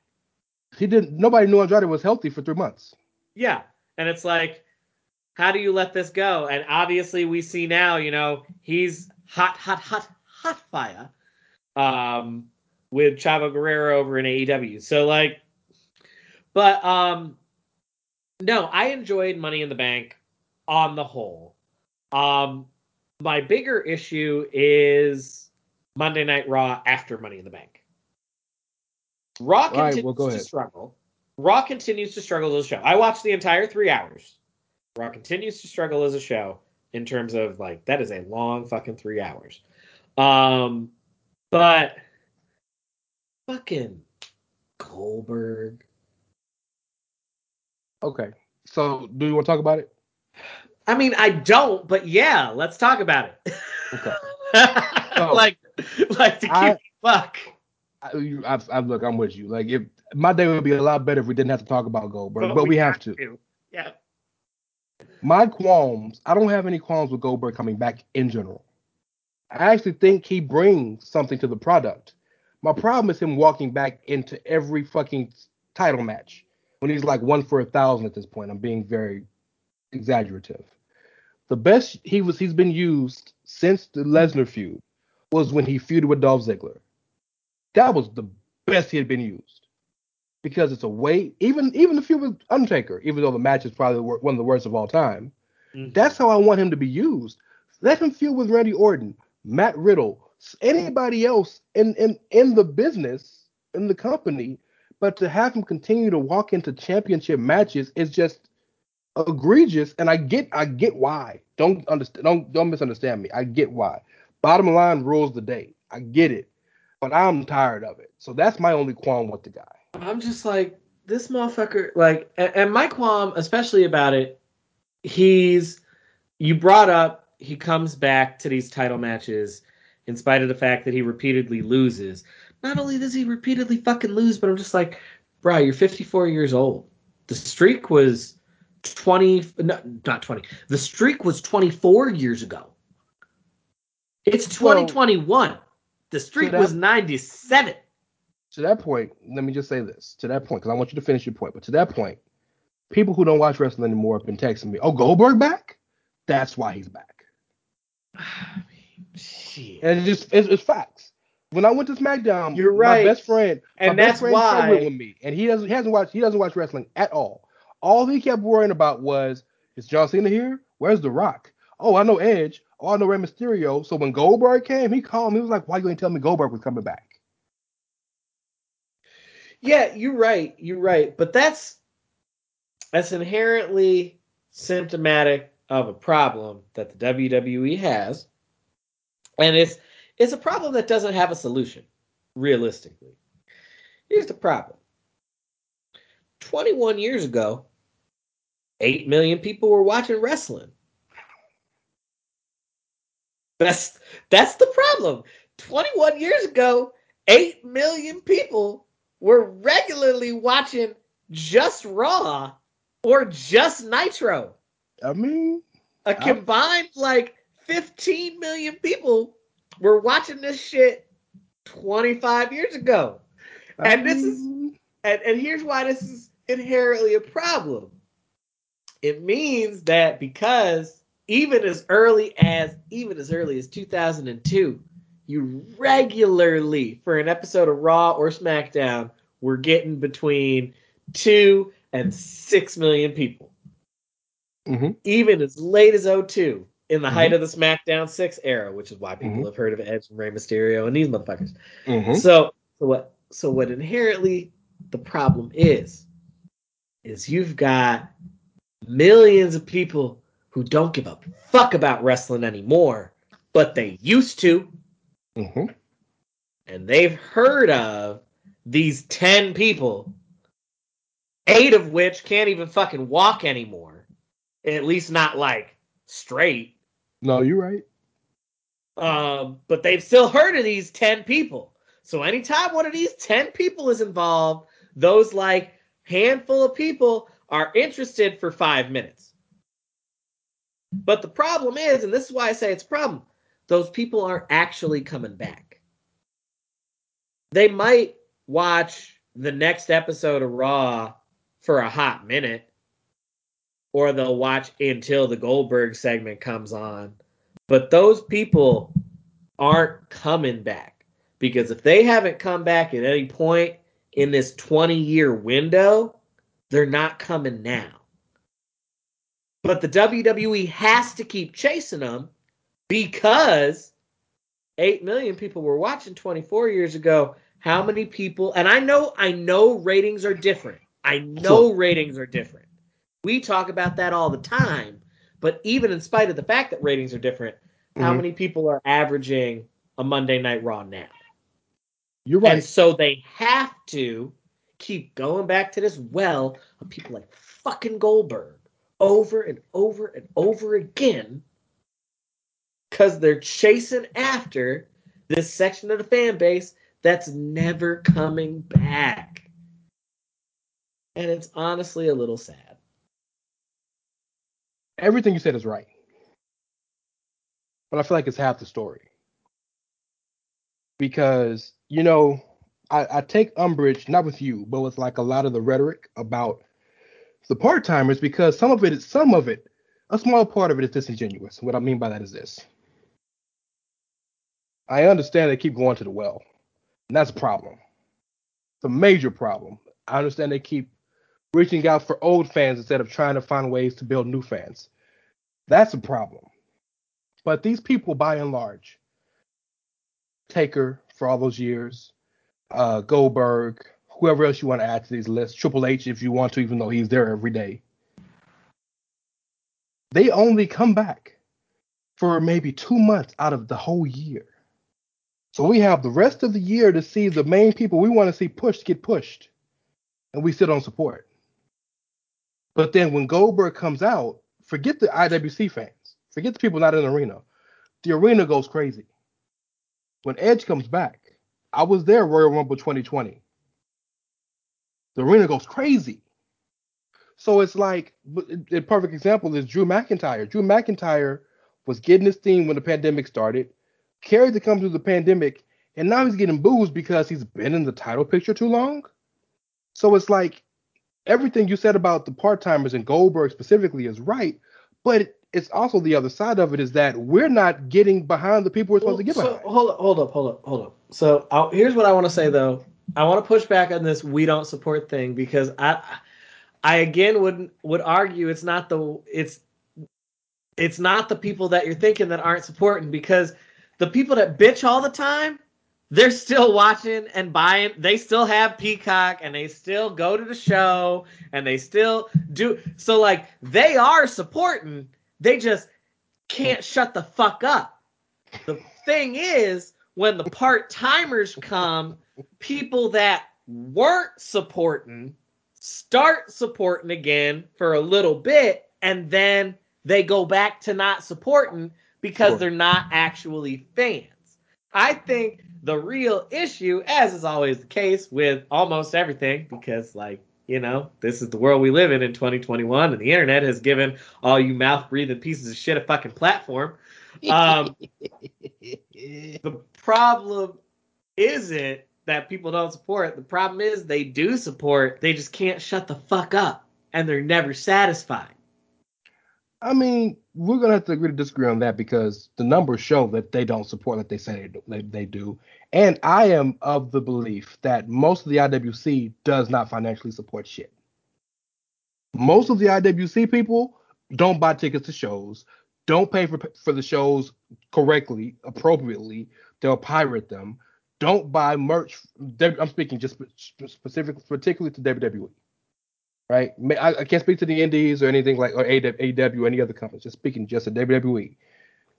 Speaker 2: He didn't. Nobody knew Andrade was healthy for three months.
Speaker 1: Yeah. And it's like, how do you let this go? And obviously we see now, you know, he's hot, hot, hot, hot fire. Um with Chavo Guerrero over in AEW. So like but um no, I enjoyed Money in the Bank on the whole. Um my bigger issue is Monday Night Raw after Money in the Bank. Raw
Speaker 2: right,
Speaker 1: continues
Speaker 2: well,
Speaker 1: to struggle. Raw continues to struggle as a show. I watched the entire three hours. Raw continues to struggle as a show in terms of like that is a long fucking three hours. Um, but fucking Goldberg.
Speaker 2: Okay. So, do you want to talk about it?
Speaker 1: I mean, I don't, but yeah, let's talk about it.
Speaker 2: Okay.
Speaker 1: like, like to keep
Speaker 2: I-
Speaker 1: fuck.
Speaker 2: I, I, I look, I'm with you. Like, if my day would be a lot better if we didn't have to talk about Goldberg, but, we, have to.
Speaker 1: Yeah.
Speaker 2: My qualms, I don't have any qualms with Goldberg coming back in general. I actually think he brings something to the product. My problem is him walking back into every fucking title match when he's like one for a thousand at this point. I'm being very exaggerative. The best he was he's been used since the Lesnar feud was when he feuded with Dolph Ziggler. That was the best he had been used because it's a way. Even even the feud with Undertaker, even though the match is probably one of the worst of all time.
Speaker 1: Mhm.
Speaker 2: That's how I want him to be used. Let him feud with Randy Orton, Matt Riddle, anybody else in in in the business in the company. But to have him continue to walk into championship matches is just egregious. And I get I get why. Don't understand. Don't don't misunderstand me. I get why. Bottom line rules the day. I get it. But I'm tired of it. So that's my only qualm with the guy.
Speaker 1: I'm just like this motherfucker. Like, and, and my qualm, especially about it, he's you brought up he comes back to these title matches in spite of the fact that he repeatedly loses. Not only does he repeatedly fucking lose, but I'm just like, bro, you're 54 years old. The streak was 20, no, not 20. The streak was 24 years ago. It's
Speaker 2: Well,
Speaker 1: 2021. the streak
Speaker 2: that-
Speaker 1: was 97.
Speaker 2: to that point, let me just say this. To that point, because I want you to finish your point, but to that point, people who don't watch wrestling anymore have been texting me, "Oh, Goldberg back? That's why he's back."
Speaker 1: Shit.
Speaker 2: And it's just it's, it's facts. When I went to SmackDown,
Speaker 1: You're right.
Speaker 2: my best friend,
Speaker 1: And that's
Speaker 2: friend
Speaker 1: why-
Speaker 2: went with me, and he doesn't he hasn't watched he doesn't watch wrestling at all. All he kept worrying about was is John Cena here? Where's The Rock? Oh, I know Edge. Oh, I know Rey Mysterio. So when Goldberg came, he called me. He was like, "Why you ain't tell me Goldberg was coming back?"
Speaker 1: Yeah, you're right. You're right. But that's that's inherently symptomatic of a problem that the WWE has. And it's it's a problem that doesn't have a solution, realistically. Here's the problem. 21 years ago, 8 million people were watching wrestling. That's that's the problem. 21 years ago, 8 million people were regularly watching just Raw or just Nitro.
Speaker 2: I mean,
Speaker 1: A combined like 15 million people were watching this shit 25 years ago. And this is and, and here's why this is inherently a problem. It means that because even as early as even as early as 2002, you regularly for an episode of Raw or SmackDown were getting between two and six million people.
Speaker 2: Mhm.
Speaker 1: Even as late as 02, in the height
Speaker 2: Mhm.
Speaker 1: of the SmackDown 6 era, which is why people
Speaker 2: Mhm.
Speaker 1: have heard of Edge and Rey Mysterio and these motherfuckers.
Speaker 2: mhm.
Speaker 1: So, so what? So what inherently the problem is, is you've got millions of people who don't give a fuck about wrestling anymore, but they used to,
Speaker 2: Mhm.
Speaker 1: and they've heard of these ten people, eight of which can't even fucking walk anymore, at least not like straight.
Speaker 2: No, you're right.
Speaker 1: Um, but they've still heard of these 10 people. So anytime one of these 10 people is involved, those like handful of people are interested for five minutes. But the problem is, and this is why I say it's a problem, those people aren't actually coming back. They might watch the next episode of Raw for a hot minute, or they'll watch until the Goldberg segment comes on. But those people aren't coming back because if they haven't come back at any point in this 20 year window, they're not coming now. But the WWE has to keep chasing them because 8 million people were watching 24 years ago. How many people? And I know I know ratings are different. I know ratings are different. We talk about that all the time. But even in spite of the fact that ratings are different, how
Speaker 2: Mhm.
Speaker 1: many people are averaging a Monday Night Raw now?
Speaker 2: You're right.
Speaker 1: And so they have to keep going back to this well of people like fucking Goldberg over and over and over again because they're chasing after this section of the fan base that's never coming back. And it's honestly a little sad.
Speaker 2: Everything you said is right. But I feel like it's half the story. Because, you know, I, I take umbrage, not with you, but with like a lot of the rhetoric about the part timers because some of it is some of it, a small part of it is disingenuous. What I mean by that is this. I understand they keep going to the well. And that's a problem. It's a major problem. I understand they keep reaching out for old fans instead of trying to find ways to build new fans. That's a problem. But these people, by and large, Taker for all those years, uh, Goldberg, whoever else you want to add to these lists, Triple H if you want to, even though he's there every day, they only come back for maybe two months out of the whole year. So we have the rest of the year to see the main people we want to see pushed get pushed, and we sit don't support. But then when Goldberg comes out, forget the IWC fans, forget the people not in the arena. The arena goes crazy. When Edge comes back, I was there Royal Rumble 2020. The arena goes crazy. So it's like a perfect example is Drew McIntyre. Drew McIntyre was getting his theme when the pandemic started, carried the company through the pandemic, and now he's getting booed because he's been in the title picture too long. So it's like everything you said about the part timers and Goldberg specifically is right, but it's also the other side of it is that we're not getting behind the people we're supposed to get
Speaker 1: so
Speaker 2: behind.
Speaker 1: hold up, hold up, hold up, hold up. So i here's what I want to say though. I want to push back on this "we don't support" thing because I, I again would would argue it's not the it's it's not the people that you're thinking that aren't supporting because the people that bitch all the time, they're still watching and buying. They still have Peacock and they still go to the show and they still do. So, like, they are supporting. They just can't shut the fuck up. The thing is, when the part timers come, people that weren't supporting start supporting again for a little bit and then they go back to not supporting because
Speaker 2: Sure.
Speaker 1: they're not actually fans. I think the real issue, as is always the case with almost everything, because like, you know, this is the world we live in in 2021 and the internet has given all you mouth breathing pieces of shit a fucking platform. Um, the problem isn't that people don't support. The problem is they do support. They just can't shut the fuck up and they're never satisfied.
Speaker 2: I mean, we're gonna have to agree to disagree on that because the numbers show that they don't support like they say they they do. And I am of the belief that most of the IWC does not financially support shit. Most of the IWC people don't buy tickets to shows, don't pay for for the shows correctly, appropriately. They'll pirate them. Don't buy merch. I'm speaking just specifically, particularly to WWE right? I, I can't speak to the Indies or anything like or AEW or any other companies. Just speaking just to WWE.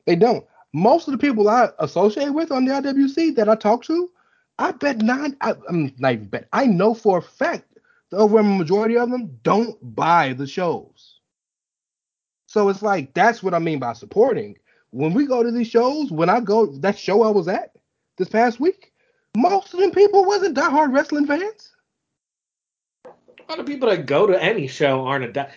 Speaker 2: They don't. Most of the people I associate with on the IWC that I talk to, I bet nine. I, I'm not even bet. I know for a fact the overwhelming majority of them don't buy the shows. So it's like that's what I mean by supporting. When we go to these shows, when I go that show I was at this past week, most of them people wasn't diehard wrestling fans.
Speaker 1: A lot of people that go to any show aren't a di-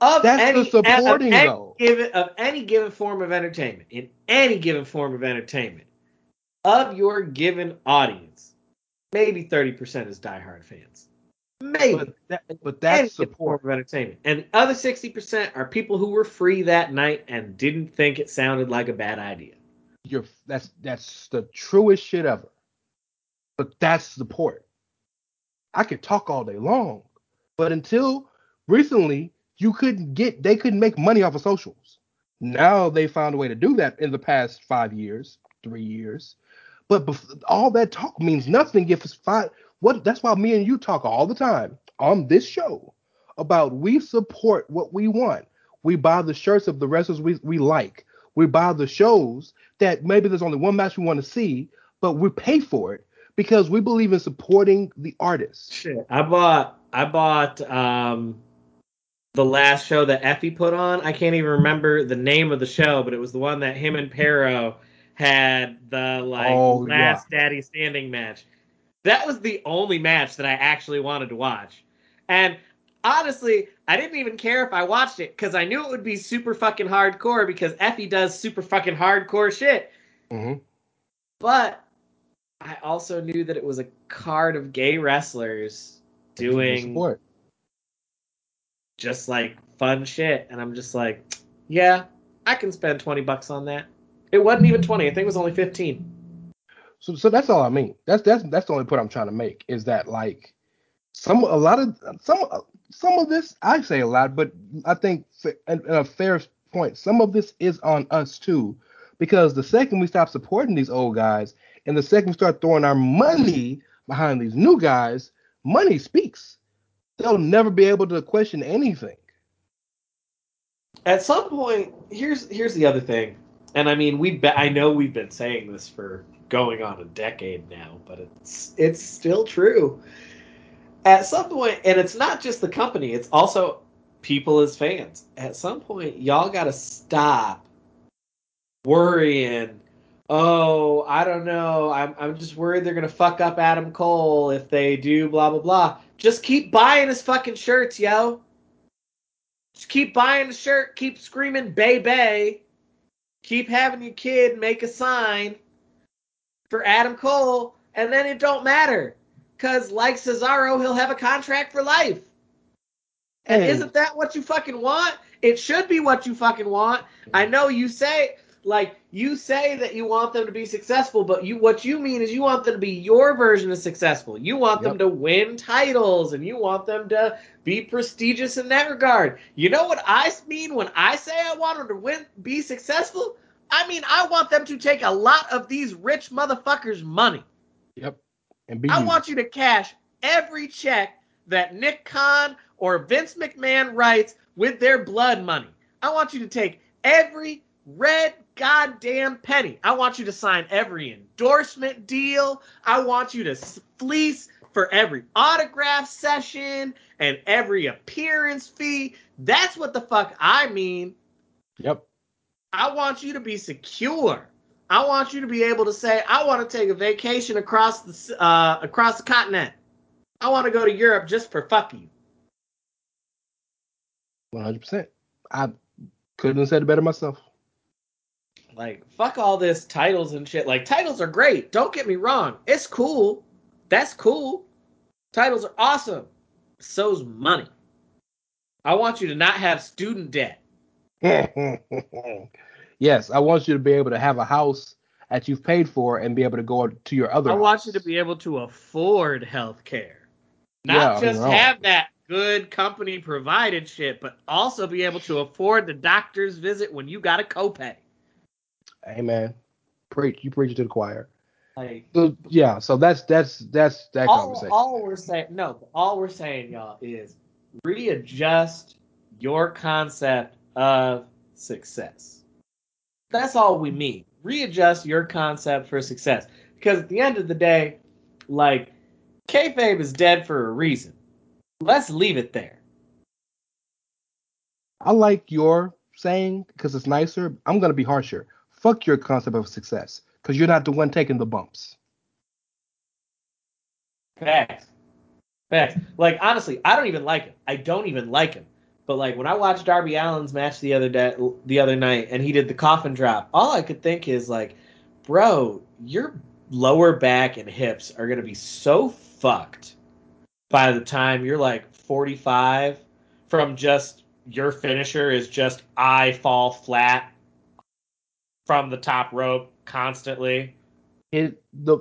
Speaker 1: of
Speaker 2: That's the
Speaker 1: any
Speaker 2: supporting,
Speaker 1: of any
Speaker 2: though.
Speaker 1: given of any given form of entertainment in any given form of entertainment of your given audience, maybe thirty percent is diehard fans. Maybe.
Speaker 2: But that, but that's support.
Speaker 1: form of entertainment, and the other sixty percent are people who were free that night and didn't think it sounded like a bad idea.
Speaker 2: You're that's that's the truest shit ever. But that's support. I could talk all day long, but until recently, you couldn't get they couldn't make money off of socials. Now they found a way to do that in the past five years, three years. But bef- all that talk means nothing if it's five. What? That's why me and you talk all the time on this show about we support what we want. We buy the shirts of the wrestlers we, we like. We buy the shows that maybe there's only one match we want to see, but we pay for it because we believe in supporting the artists.
Speaker 1: Shit, I bought I bought um the last show that Effie put on. I can't even remember the name of the show, but it was the one that him and Pero had the like
Speaker 2: Oh,
Speaker 1: last Daddy Standing match. That was the only match that I actually wanted to watch. And honestly, I didn't even care if I watched it because I knew it would be super fucking hardcore because Effie does super fucking hardcore shit.
Speaker 2: Mhm.
Speaker 1: But I also knew that it was a card of gay wrestlers doing just like fun shit, and I'm just like, yeah, I can spend twenty bucks on that. It wasn't even twenty. I think it was only fifteen.
Speaker 2: So, so that's all I mean. That's that's that's the only point I'm trying to make is that like some a lot of some some of this I say a lot, but I think in a fair point, some of this is on us too, because the second we stop supporting these old guys, and the second we start throwing our money behind these new guys, money speaks. They'll never be able to question anything.
Speaker 1: At some point, here's here's the other thing, and I mean we be, I know we've been saying this for going on a decade now, but it's it's still true. At some point, and it's not just the company; it's also people as fans. At some point, y'all got to stop worrying. Oh, I don't know. I'm I'm just worried they're gonna fuck up Adam Cole if they do blah blah blah. Just keep buying his fucking shirts, yo. Just keep buying the shirt. Keep screaming "Bay Bay." Keep having your kid make a sign for Adam Cole, and then it don't matter, cause like Cesaro, he'll have a contract for life. And
Speaker 2: Hey.
Speaker 1: isn't that what you fucking want? It should be what you fucking want. I know you say, like you say that you want them to be successful, but you what you mean is you want them to be your version of successful. You want them to win titles and you want them to be prestigious in that regard. You know what I mean when I say I want them to win be successful? I mean I want them to take a lot of these rich motherfuckers' money.
Speaker 2: Yep. And be
Speaker 1: I want you to cash every check that Nick Khan or Vince McMahon writes with their blood money. I want you to take every red goddamn penny. I want you to sign every endorsement deal. I want you to fleece for every autograph session and every appearance fee. That's what the fuck I mean.
Speaker 2: Yep.
Speaker 1: I want you to be secure. I want you to be able to say, I want to take a vacation across the uh, across the continent. I want to go to Europe just for fuck you.
Speaker 2: One hundred percent. I couldn't have said it better myself.
Speaker 1: Like fuck all this titles and shit. Like titles are great. Don't get me wrong. It's cool. That's cool. Titles are awesome. So's money. I want you to not have student debt.
Speaker 2: yes, I want you to be able to have a house that you've paid for and be able to go to your other.
Speaker 1: I want you to be able to afford health care. Not
Speaker 2: on
Speaker 1: just have that good company provided shit, but also be able to afford the doctor's visit when you got a copay.
Speaker 2: Hey man, preach. You preach it to the choir.
Speaker 1: Like
Speaker 2: So yeah, so that's that's that's that
Speaker 1: all,
Speaker 2: conversation.
Speaker 1: all we're saying no, all we're saying, y'all, is readjust your concept of success. That's all we mean. Readjust your concept for success. Because at the end of the day, like kayfabe is dead for a reason. Let's leave it there.
Speaker 2: I like your saying because it's nicer. I'm gonna be harsher. Fuck your concept of success because you're not the one taking the bumps.
Speaker 1: Facts. Facts. Like honestly, I don't even like him. I don't even like him. But like when I watched Darby Allin's match the other day, the other night, and he did the coffin drop, all I could think is like, bro, your lower back and hips are gonna be so fucked by the time you're like 45 from just your finisher is just I fall flat from the top rope constantly.
Speaker 2: It the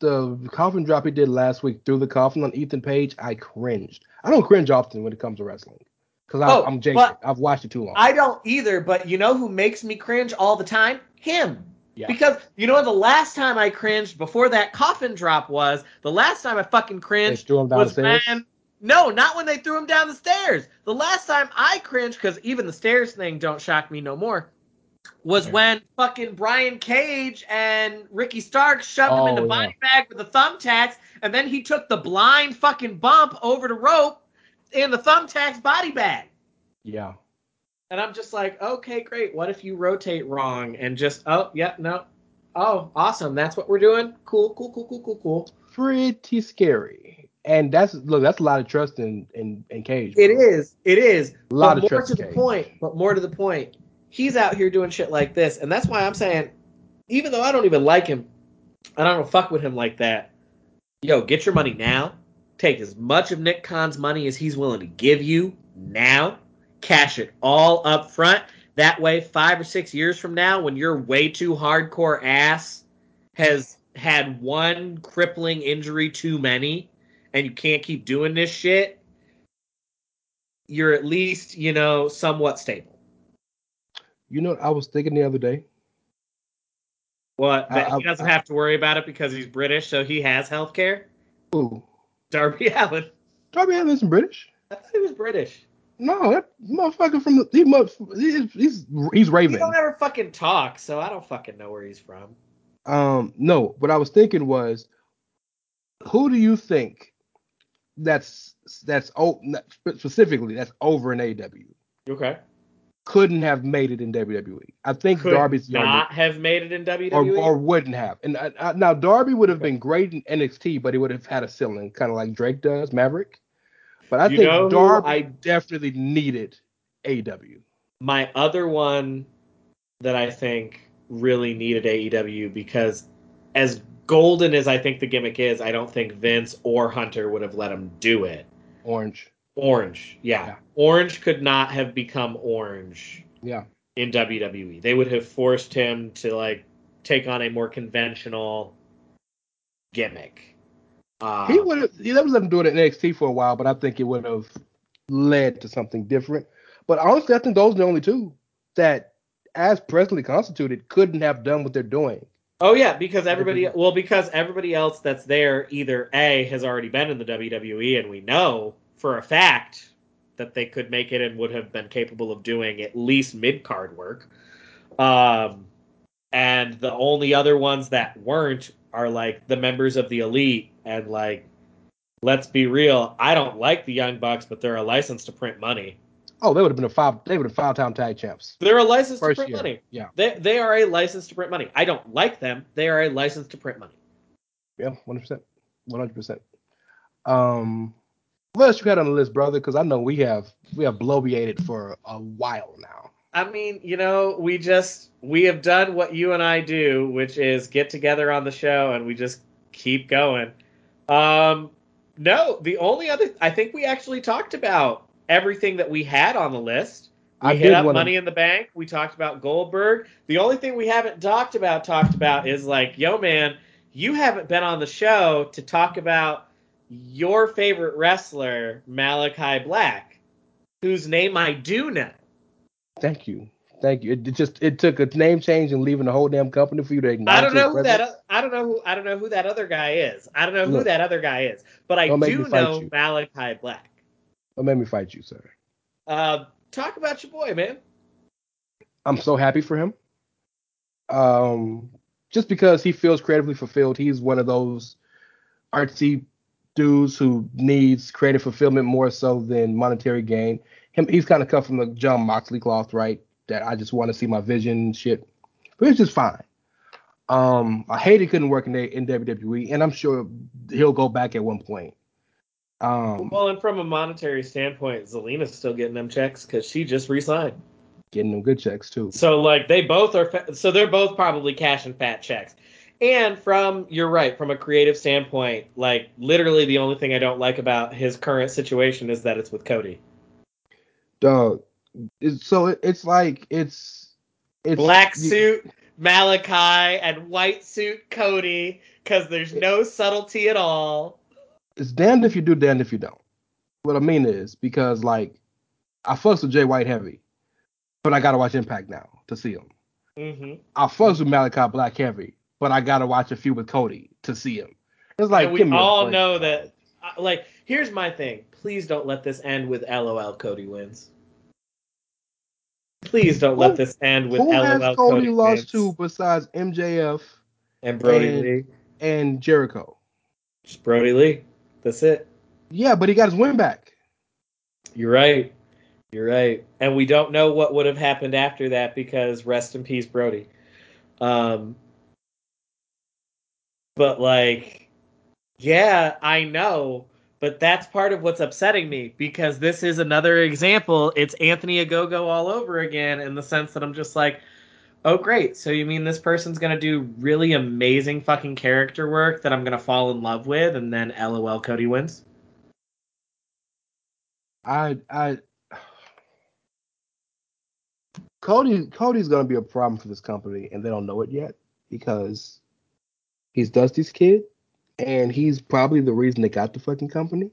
Speaker 2: the coffin drop he did last week through the coffin on Ethan Page, I cringed. I don't cringe often when it comes to wrestling because
Speaker 1: Oh,
Speaker 2: I'm jaded. I've watched it too long.
Speaker 1: I don't either, but you know who makes me cringe all the time? Him.
Speaker 2: Yeah.
Speaker 1: Because you know the last time I cringed before that coffin drop was the last time I fucking
Speaker 2: They
Speaker 1: cringed
Speaker 2: threw him down the
Speaker 1: was
Speaker 2: stairs.
Speaker 1: when no, not when they threw him down the stairs. The last time I cringed because even the stairs thing don't shock me no more. Was
Speaker 2: Yeah.
Speaker 1: when fucking Brian Cage and Ricky Starks shoved him
Speaker 2: Oh,
Speaker 1: in the oh,
Speaker 2: yeah.
Speaker 1: body bag with the thumbtacks, and then he took the blind fucking bump over the rope in the thumbtacks body bag.
Speaker 2: Yeah.
Speaker 1: And I'm just like, okay, great. What if you rotate wrong and just, oh, yeah, no. Oh, awesome. That's what we're doing. Cool, cool, cool, cool, cool, cool.
Speaker 2: Pretty scary. And that's look, that's a lot of trust in in, in Cage.
Speaker 1: It
Speaker 2: bro.
Speaker 1: is. It is.
Speaker 2: A lot
Speaker 1: but
Speaker 2: of
Speaker 1: more
Speaker 2: trust
Speaker 1: to the
Speaker 2: Cage.
Speaker 1: point. But more to the point. He's out here doing shit like this, and that's why I'm saying, even though I don't even like him, and I don't fuck with him like that. Yo, get your money now. Take as much of Nick Khan's money as he's willing to give you now. Cash it all up front. That way, five or six years from now, when your way too hardcore ass has had one crippling injury too many, and you can't keep doing this shit, you're at least, you know, somewhat stable.
Speaker 2: You know what I was thinking the other day?
Speaker 1: What? That
Speaker 2: I-
Speaker 1: he doesn't have to worry about it because he's British, so he has health care?
Speaker 2: Ooh.
Speaker 1: Darby Allin.
Speaker 2: Darby Allin's British.
Speaker 1: I thought he was British.
Speaker 2: No, that motherfucker from the he must he's he's, he's
Speaker 1: He
Speaker 2: Raven.
Speaker 1: don't ever fucking talk, so I don't fucking know where he's from.
Speaker 2: Um, no, what I was thinking was, who do you think that's that's oh specifically that's over in AEW?
Speaker 1: Okay.
Speaker 2: Couldn't have made it in WWE? I think
Speaker 1: Could
Speaker 2: Darby's
Speaker 1: not have made it in E?
Speaker 2: or,
Speaker 1: WWE.
Speaker 2: or wouldn't have. And now Darby would have been great in NXT, but he would have had a ceiling, kind of like Drake does, Maverick. But I
Speaker 1: You
Speaker 2: think Darby
Speaker 1: I-
Speaker 2: definitely needed AEW.
Speaker 1: My other one that I think really needed AEW because as golden as I think the gimmick is, I don't think Vince or Hunter would have let him do it.
Speaker 2: Orange.
Speaker 1: Orange, yeah.
Speaker 2: Yeah.
Speaker 1: Orange could not have become orange
Speaker 2: Yeah.
Speaker 1: in WWE. They would have forced him to like take on a more conventional gimmick. Um,
Speaker 2: He would have. He let him do it at NXT for a while, but I think it would have led to something different. But honestly, I think those are the only two that, as presently constituted, couldn't have done what they're doing.
Speaker 1: Oh yeah, because everybody well because everybody else that's there either A has already been in the WWE and we know for a fact that they could make it and would have been capable of doing at least mid card work. Um and the only other ones that weren't are like the members of the elite and like let's be real, I don't like the Young Bucks, but they're a license to print money.
Speaker 2: Oh, they would have been a five. They would have five time tag champs.
Speaker 1: They're a license
Speaker 2: First
Speaker 1: to print
Speaker 2: year,
Speaker 1: money.
Speaker 2: yeah.
Speaker 1: They they are a license to print money. I don't like them. They are a license to print money.
Speaker 2: Yeah, one hundred percent, one hundred percent. Um, what else you got on the list, brother? Because I know we have we have bloviated for a while now.
Speaker 1: I mean, you know, we just we have done what you and I do, which is get together on the show and we just keep going. Um no, the only other I think we actually talked about everything that we had on the list. We
Speaker 2: I
Speaker 1: hit
Speaker 2: did
Speaker 1: up
Speaker 2: wanna-
Speaker 1: Money in the Bank. We talked about Goldberg. The only thing we haven't talked about talked about is like, yo man, you haven't been on the show to talk about your favorite wrestler, Malakai Black, whose name I do know.
Speaker 2: Thank you, thank you. It, it just it took a name change and leaving the whole damn company for you to acknowledge.
Speaker 1: I don't know who that. I don't know who. I don't know who that other guy is. I don't know who that other guy is. But I do know
Speaker 2: you.
Speaker 1: Malakai Black.
Speaker 2: Don't make me fight you, sir.
Speaker 1: Uh, talk about your boy, man.
Speaker 2: I'm so happy for him. Um, just because he feels creatively fulfilled. He's one of those artsy dudes who needs creative fulfillment more so than monetary gain. Him, he's kind of cut from the Jon Moxley cloth, right? That I just want to see my vision and shit. But it's just fine. Um, I hate he couldn't work in, the, in WWE, and I'm sure he'll go back at one point. Um,
Speaker 1: Well, and from a monetary standpoint, Zelina's still getting them checks because she just re-signed.
Speaker 2: getting them good checks too.
Speaker 1: So like they both are. Fa- so they're both probably cashing fat checks. And from you're right, from a creative standpoint, like literally the only thing I don't like about his current situation is that it's with Cody.
Speaker 2: Dog. It's, so it, it's like it's it's
Speaker 1: black
Speaker 2: you-
Speaker 1: suit Malakai and white suit Cody because there's no subtlety at all.
Speaker 2: it's damned if you do, damned if you don't. What I mean is because like I fucks with Jay White heavy, but I gotta watch Impact now to see him.
Speaker 1: hmm
Speaker 2: I fucks with Malakai Black heavy, but I gotta watch a few with Cody to see him. It's like
Speaker 1: and we
Speaker 2: give me a
Speaker 1: all know that. uh, Like, here's my thing. Please don't let this end with LOL Cody wins. Please don't let this end with
Speaker 2: Who
Speaker 1: LOL
Speaker 2: has Cody,
Speaker 1: Cody
Speaker 2: lost to besides MJF
Speaker 1: and Brodie
Speaker 2: and-
Speaker 1: Lee.
Speaker 2: and Jericho?
Speaker 1: Just Brodie Lee. That's it.
Speaker 2: Yeah, but he got his win back.
Speaker 1: You're right. You're right. And we don't know what would have happened after that because rest in peace, Brodie. Um, but like, yeah, I know. But that's part of what's upsetting me because this is another example. It's Anthony Ogogo all over again in the sense that I'm just like, oh, great. So you mean this person's going to do really amazing fucking character work that I'm going to fall in love with and then LOL Cody wins?
Speaker 2: I I Cody Cody's gonna be a problem for this company, and they don't know it yet because he's Dusty's kid, and he's probably the reason they got the fucking company.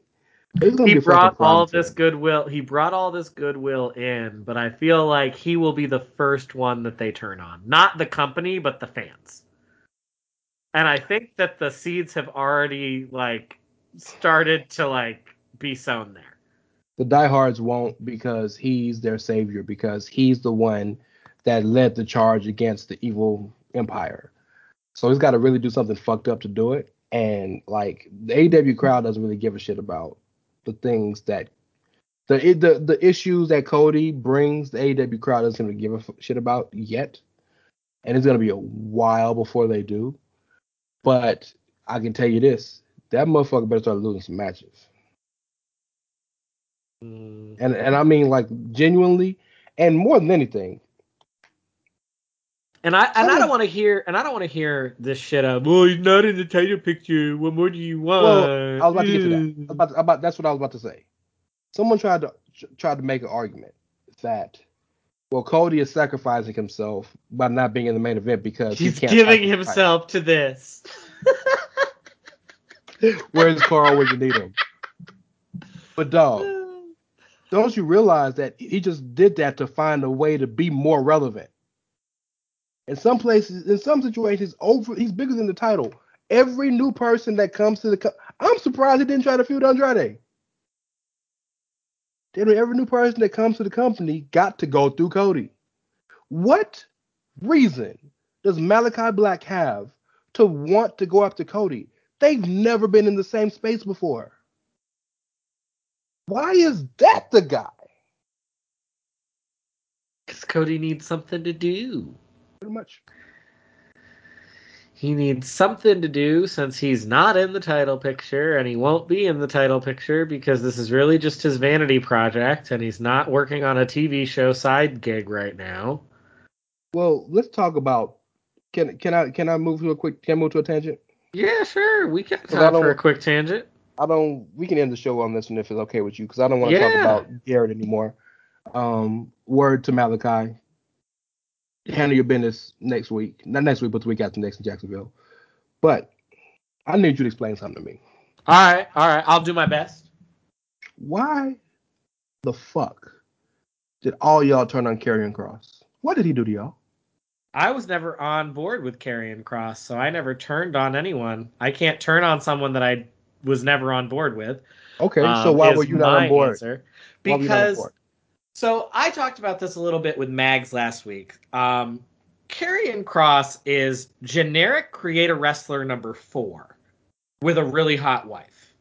Speaker 1: He
Speaker 2: be a fucking
Speaker 1: brought all this goodwill he brought all this goodwill in but i feel like he will be the first one that they turn on not the company but the fans and i think that the seeds have already like started to like be sown there
Speaker 2: The diehards won't because he's their savior because he's the one that led the charge against the evil empire. So he's got to really do something fucked up to do it. And like the AEW crowd doesn't really give a shit about the things that the the the issues that Cody brings. The AEW crowd doesn't really give a shit about yet, and it's gonna be a while before they do. But I can tell you this: that motherfucker better start losing some matches mm. and and I mean like genuinely, and more than anything,
Speaker 1: and i and i don't want to hear and i don't want to hear this shit of well he's not in the title picture what more do you want
Speaker 2: well, I was about to get to that. Mm. About, about that's what I was about to say. Someone tried to tried to make an argument that Well, Cody is sacrificing himself by not being in the main event because
Speaker 1: He's
Speaker 2: he
Speaker 1: giving himself to this.
Speaker 2: Where's Karl when you need him? But dog, don't you realize that he just did that to find a way to be more relevant? In some places, in some situations, over he's bigger than the title. Every new person that comes to the, I'm surprised he didn't try to feud Andrade. Then every new person that comes to the company got to go through Cody. What reason does Malakai Black have to want to go after Cody? They've never been in the same space before. Why is that the guy?
Speaker 1: Because Cody needs something to do.
Speaker 2: Pretty much.
Speaker 1: He needs something to do since he's not in the title picture and he won't be in the title picture because this is really just his vanity project and he's not working on a TV show side gig right now.
Speaker 2: Well, let's talk about. Can can I can I move to a quick can I move to a tangent?
Speaker 1: Yeah, sure. We got
Speaker 2: Well, I
Speaker 1: time
Speaker 2: don't-
Speaker 1: for a quick tangent.
Speaker 2: I don't. We can end the show on this one if it's okay with you, because I don't want to talk about Garrett anymore. Um, word to Malakai. Handle your business next week. Not next week, but the week after next in Jacksonville. But I need you to explain something to me.
Speaker 1: All right, all right. I'll do my best.
Speaker 2: Why the fuck did all y'all turn on Karrion Kross? What did he do to y'all?
Speaker 1: I was never on board with Karrion Kross, so I never turned on anyone. I can't turn on someone that I was never on board with.
Speaker 2: Okay, so
Speaker 1: um,
Speaker 2: why were you not on board?
Speaker 1: answer.
Speaker 2: Why were you not on
Speaker 1: Because
Speaker 2: board?
Speaker 1: So I talked about this a little bit with Mags last week. Um, Karrion Kross is generic creator wrestler number four with a really hot wife.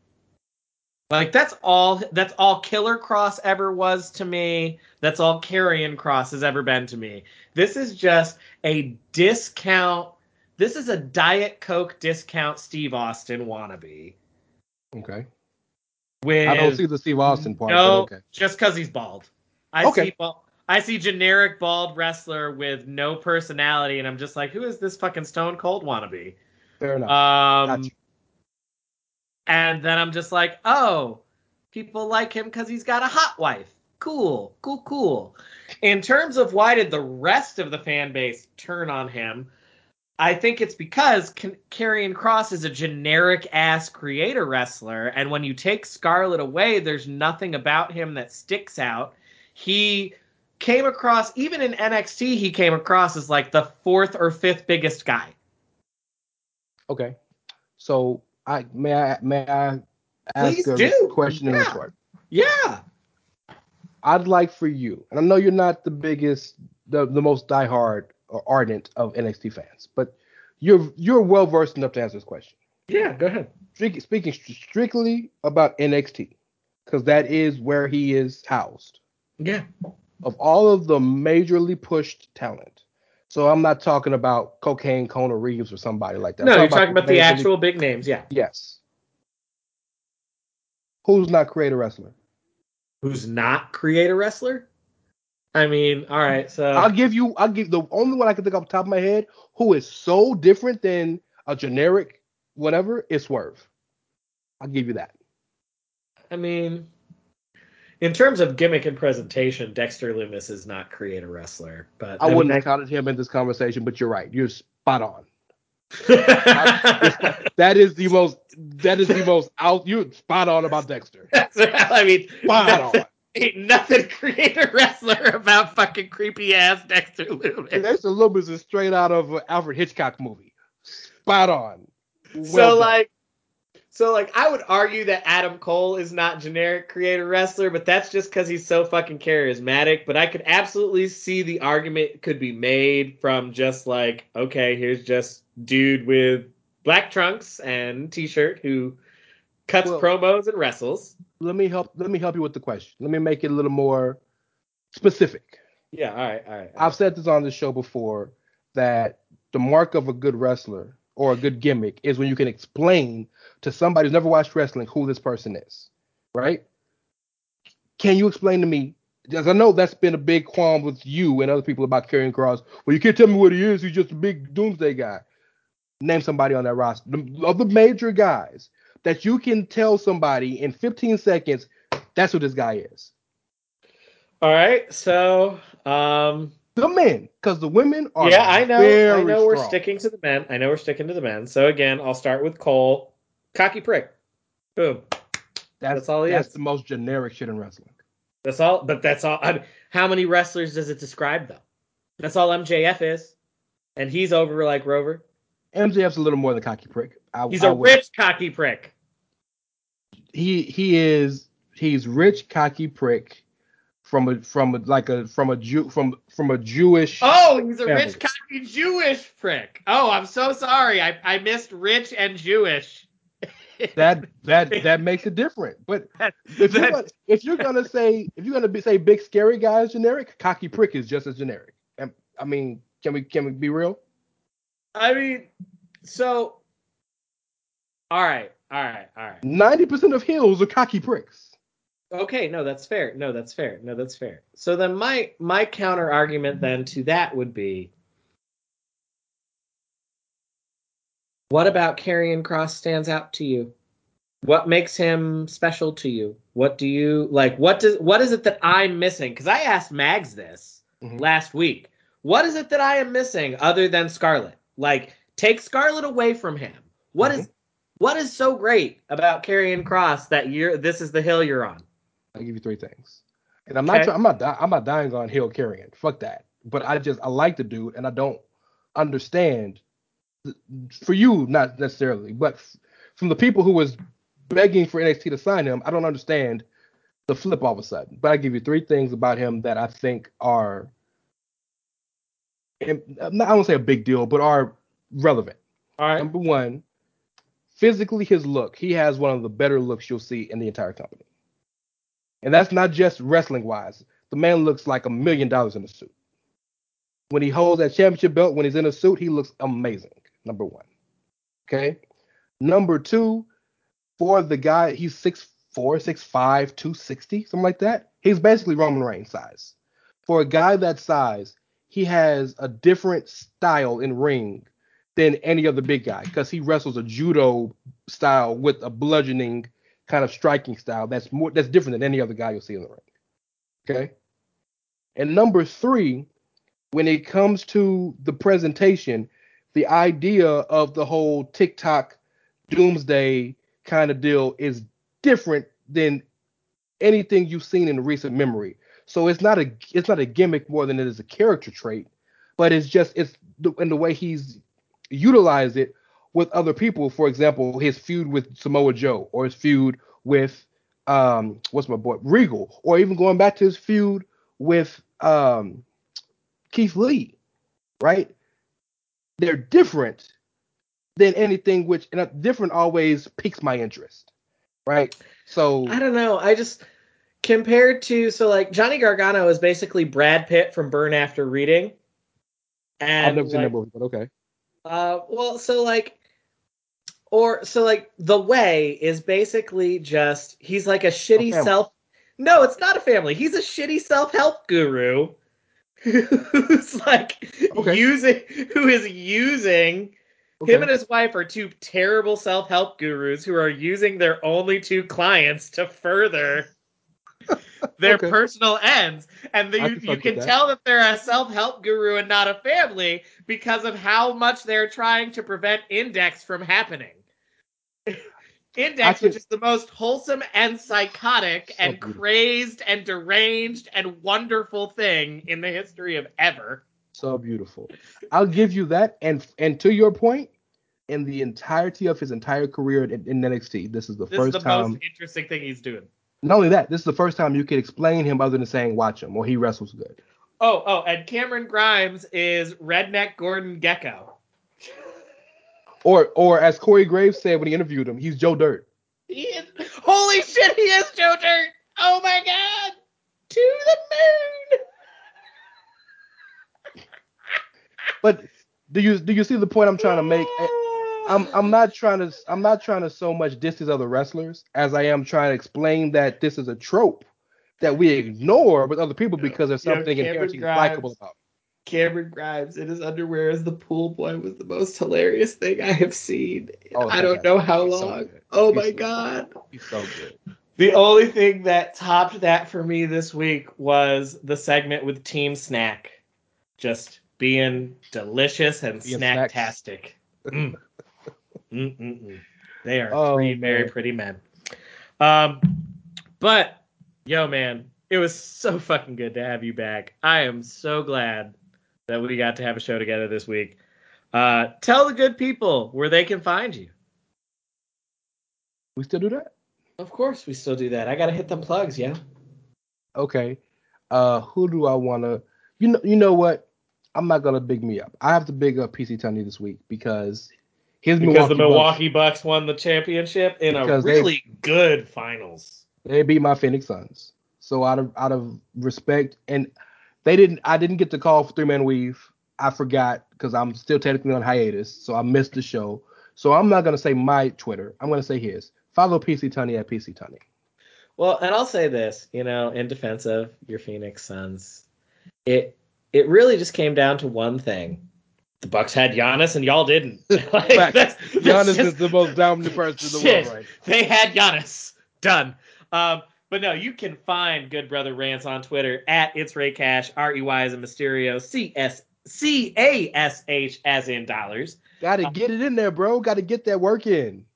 Speaker 1: Like that's all that's all Killer Kross ever was to me. That's all Karrion Kross has ever been to me. This is just a discount. This is a Diet Coke discount Steve Austin wannabe.
Speaker 2: Okay.
Speaker 1: With
Speaker 2: I don't see the Steve Austin part.
Speaker 1: no,
Speaker 2: but okay.
Speaker 1: just because he's bald. I
Speaker 2: Okay.
Speaker 1: see bald, I see generic bald wrestler with no personality, and I'm just like, who is this fucking Stone Cold wannabe?
Speaker 2: Fair enough.
Speaker 1: Um,
Speaker 2: Gotcha.
Speaker 1: and then I'm just like, oh, people like him because he's got a hot wife. Cool, cool, cool. In terms of why did the rest of the fan base turn on him, I think it's because Karrion Kross is a generic ass creator wrestler, and when you take Scarlett away, there's nothing about him that sticks out. He came across, even in NXT, he came across as like the fourth or fifth biggest guy.
Speaker 2: Okay. So I may I may I ask
Speaker 1: Please
Speaker 2: a
Speaker 1: do.
Speaker 2: question in
Speaker 1: Yeah.
Speaker 2: retort?
Speaker 1: Yeah.
Speaker 2: I'd like for you, and I know you're not the biggest, the, the most diehard or ardent of NXT fans, but you're you're well versed enough to answer this question.
Speaker 1: Yeah, go ahead.
Speaker 2: Speaking strictly about NXT, because that is where he is housed.
Speaker 1: Yeah.
Speaker 2: Of all of the majorly pushed talent, so I'm not talking about cocaine Kona Reeves or somebody like that.
Speaker 1: No, you're talking about the actual big names, yeah.
Speaker 2: Yes. Who's not creator wrestler?
Speaker 1: Who's not creator wrestler? I mean, all right, so
Speaker 2: I'll give you. I'll give the only one I can think off the top of my head who is so different than a generic whatever is Swerve. I'll give you that.
Speaker 1: I mean, in terms of gimmick and presentation, Dexter Lumis is not creator wrestler, but
Speaker 2: I,
Speaker 1: mean,
Speaker 2: wouldn't have counted him in this conversation, but you're right. You're spot on.
Speaker 1: that-
Speaker 2: is the most. That is the most out. You're spot on about Dexter.
Speaker 1: That's I mean,
Speaker 2: Spot on.
Speaker 1: ain't nothing creator wrestler about fucking creepy ass Dexter Lumis.
Speaker 2: And Dexter Lumis is straight out of an Alfred Hitchcock movie. Spot on. Well
Speaker 1: so
Speaker 2: done.
Speaker 1: like so like I would argue that Adam Cole is not generic creator wrestler, but that's just because he's so fucking charismatic. But I could absolutely see the argument could be made from just like, okay, here's just dude with black trunks and t-shirt who cuts
Speaker 2: Well-
Speaker 1: promos and wrestles.
Speaker 2: let me help. Let me help you with the question. Let me make it a little more specific.
Speaker 1: Yeah, all right, all right.
Speaker 2: I've said this on the show before that the mark of a good wrestler or a good gimmick is when you can explain to somebody who's never watched wrestling who this person is, right? Can you explain to me? Because I know that's been a big qualm with you and other people about Karrion Kross. Well, you can't tell me what he is. He's just a big doomsday guy. Name somebody on that roster of the major guys that you can tell somebody in 15 seconds. That's who this guy is.
Speaker 1: All right, so Um,
Speaker 2: The men, because the women are
Speaker 1: yeah, I know. I know we're sticking to the men. I know we're sticking to the men. So again, I'll start with Cole. Cocky prick. Boom.
Speaker 2: That's,
Speaker 1: That's all he
Speaker 2: That's
Speaker 1: is.
Speaker 2: the most generic shit in wrestling.
Speaker 1: That's all. But that's all. I, how many wrestlers does it describe though? That's all MJF is, and he's over like Rover.
Speaker 2: MJF's a little more than cocky prick. I,
Speaker 1: He's
Speaker 2: I
Speaker 1: a
Speaker 2: would-
Speaker 1: rich cocky prick.
Speaker 2: He he is he's rich cocky prick from a from a, like a from a Jew from from a Jewish.
Speaker 1: Oh, he's a
Speaker 2: Family.
Speaker 1: rich cocky Jewish prick. Oh, I'm so sorry. I, I missed rich and Jewish.
Speaker 2: That that that makes it different. But
Speaker 1: That-
Speaker 2: if you're gonna, if you're gonna say if you're gonna be, say big scary guy is generic, cocky prick is just as generic. And I mean, can we can we be real?
Speaker 1: I mean, so. All right, all right, all right.
Speaker 2: Ninety percent of heels are cocky pricks.
Speaker 1: Okay, no, that's fair. No, that's fair. No, that's fair. So then my my counter argument then to that would be what about Karrion Kross stands out to you? What makes him special to you? What do you like what does what is it that I'm missing? Cuz I asked Mags this
Speaker 2: Mhm.
Speaker 1: last week. What is it that I am missing other than Scarlett? Like take Scarlett away from him. What is what is so great about Karrion Kross that you're this is the hill you're on?
Speaker 2: I'll give you three things. And I'm not
Speaker 1: Okay.
Speaker 2: try- I'm not I'm not dying on Hill Karrion. Fuck that. But I just I like the dude and I don't understand for you not necessarily, but from the people who was begging for NXT to sign him, I don't understand the flip all of a sudden. But I give you three things about him that I think are I don't say a big deal, but are relevant.
Speaker 1: All right.
Speaker 2: Number one, physically his look. He has one of the better looks you'll see in the entire company. And that's not just wrestling wise. The man looks like a million dollars in a suit. When he holds that championship belt, when he's in a suit, he looks amazing. Number one. Okay. Number two, for the guy, he's 6'4, 6'5, 260, something like that. He's basically Roman Reigns size. For a guy that size, he has a different style in ring than any other big guy because he wrestles a judo style with a bludgeoning kind of striking style that's more that's different than any other guy you'll see in the ring. Okay. And number three, when it comes to the presentation, the idea of the whole TikTok doomsday kind of deal is different than anything you've seen in recent memory. So it's not a it's not a gimmick more than it is a character trait, but it's just it's in the way he's utilized it with other people. For example, his feud with Samoa Joe, or his feud with um what's my boy Regal, or even going back to his feud with um Keith Lee, right? They're different than anything which and different always piques my interest, right? So
Speaker 1: I don't know. I just compared to so like Johnny Gargano is basically Brad Pitt from Burn After Reading. And
Speaker 2: I've never seen
Speaker 1: like,
Speaker 2: that movie, but okay.
Speaker 1: Uh, well, so like, or so like the way is basically just he's like a shitty
Speaker 2: family.
Speaker 1: self. No, it's not a family. He's a shitty self help guru who's like
Speaker 2: Okay.
Speaker 1: using who is using
Speaker 2: Okay.
Speaker 1: him and his wife are two terrible self help gurus who are using their only two clients to further their
Speaker 2: Okay.
Speaker 1: personal ends. And the, you,
Speaker 2: can
Speaker 1: you can
Speaker 2: that.
Speaker 1: tell that they're a self help guru and not a family because of how much they're trying to prevent Indexter from happening.
Speaker 2: Indexter,
Speaker 1: which is the most wholesome and psychotic and crazed and deranged and wonderful thing in the history of ever.
Speaker 2: So beautiful. I'll give you that. And and to your point, in the entirety of his entire career in, in NXT, this is the
Speaker 1: This
Speaker 2: first
Speaker 1: is the
Speaker 2: time.
Speaker 1: most interesting thing he's doing.
Speaker 2: Not only that, this is the first time you could explain him other than saying watch him or he wrestles good.
Speaker 1: Oh, oh, and Cameron Grimes is Redneck Gordon Gekko.
Speaker 2: Or or as Corey Graves said when he interviewed him, he's Joe Dirt.
Speaker 1: He is, holy shit, he is Joe Dirt. Oh my god. To the moon.
Speaker 2: But do you do you see the point I'm trying to make? Eh, I'm I'm not trying to I'm not trying to so much diss these other wrestlers as I am trying to explain that this is a trope that we ignore with other people because there's
Speaker 1: Yeah,
Speaker 2: something
Speaker 1: Cameron
Speaker 2: inherently likable about.
Speaker 1: Cameron Grimes in his underwear as the pool boy was the most hilarious thing I have seen.
Speaker 2: Oh,
Speaker 1: I don't know how
Speaker 2: He's so
Speaker 1: long.
Speaker 2: good.
Speaker 1: oh my
Speaker 2: so-
Speaker 1: god.
Speaker 2: He's so good.
Speaker 1: The only thing that topped that for me this week was the segment with Team Snack. Just being delicious and
Speaker 2: Being
Speaker 1: snacktastic. Mm. Mm-mm-mm. They are
Speaker 2: Oh,
Speaker 1: three very pretty men. Um, but yo, man, it was so fucking good to have you back. I am so glad that we got to have a show together this week. Uh, tell the good people where they can find you.
Speaker 2: We still do that?
Speaker 1: Of course, we still do that. I gotta hit them plugs, yeah.
Speaker 2: Okay. Uh, who do I want to? You know, you know what? I'm not gonna big me up. I have to big up PC Tony this week because his
Speaker 1: Because the
Speaker 2: Milwaukee Bucks-
Speaker 1: Bucks won the championship in a
Speaker 2: Because they-
Speaker 1: really good finals.
Speaker 2: they beat my Phoenix Suns. So out of out of respect, and they didn't. I didn't get the call for three man weave. I forgot because I'm still technically on hiatus, so I missed the show. So I'm not gonna say my Twitter. I'm gonna say his. Follow PC Tunney at PC Tunney.
Speaker 1: Well, and I'll say this, you know, in defense of your Phoenix Suns, it it really just came down to one thing. The Bucks had Giannis and y'all didn't. Like, that's- that's
Speaker 2: Giannis
Speaker 1: just-
Speaker 2: is the most dominant person in the
Speaker 1: Shit.
Speaker 2: world, right?
Speaker 1: They had Giannis. Done. Um, but no, you can find Good Brother Rance on Twitter at It's Rey Cash, R E Y as in Mysterio, C S C A S H as in dollars.
Speaker 2: Got to get it in there, bro. Got to get that work in.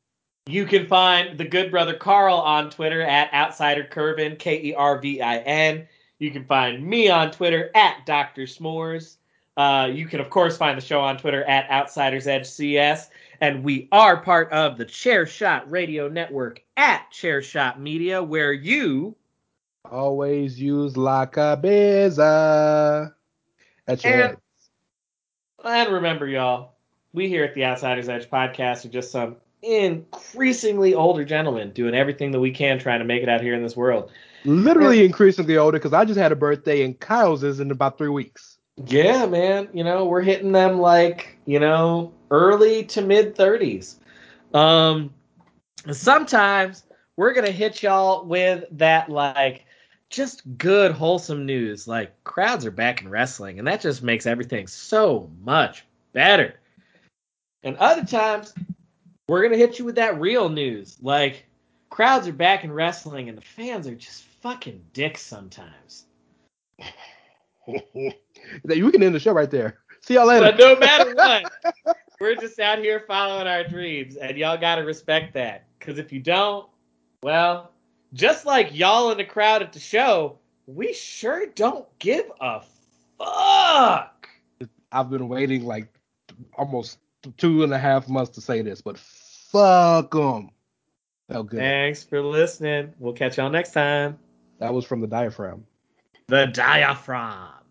Speaker 1: You can find the good brother Karl on Twitter at Outsider Kervin, K E R V I N. You can find me on Twitter at Dr. S'mores. Uh, you can, of course, find the show on Twitter at Outsiders Edge CS. And we are part of the Chairshot Radio Network at Chairshot Media, where you
Speaker 2: Always use La Cabeza. That's your
Speaker 1: And-. And remember, y'all, we here at the Outsiders Edge podcast are just some increasingly older gentlemen doing everything that we can trying to make it out here in this world.
Speaker 2: Literally increasingly older because I just had a birthday and Kyle's is in about three weeks.
Speaker 1: Yeah, man. You know, we're hitting them like, you know, early to mid 30s. Um sometimes we're going to hit y'all with that like just good wholesome news like crowds are back in wrestling and that just makes everything so much better. And other times we're going to hit you with that real news like crowds are back in wrestling and the fans are just fucking dicks sometimes.
Speaker 2: you can end the show right there. See y'all later.
Speaker 1: But no matter what, we're just out here following our dreams, and y'all gotta respect that. Because if you don't, well, just like y'all in the crowd at the show, we sure don't give a fuck.
Speaker 2: I've been waiting like almost two and a half months to say this, but fuck them. Felt good.
Speaker 1: Thanks for listening. We'll catch y'all next time.
Speaker 2: That was from the diaphragm.
Speaker 1: The diaphragm.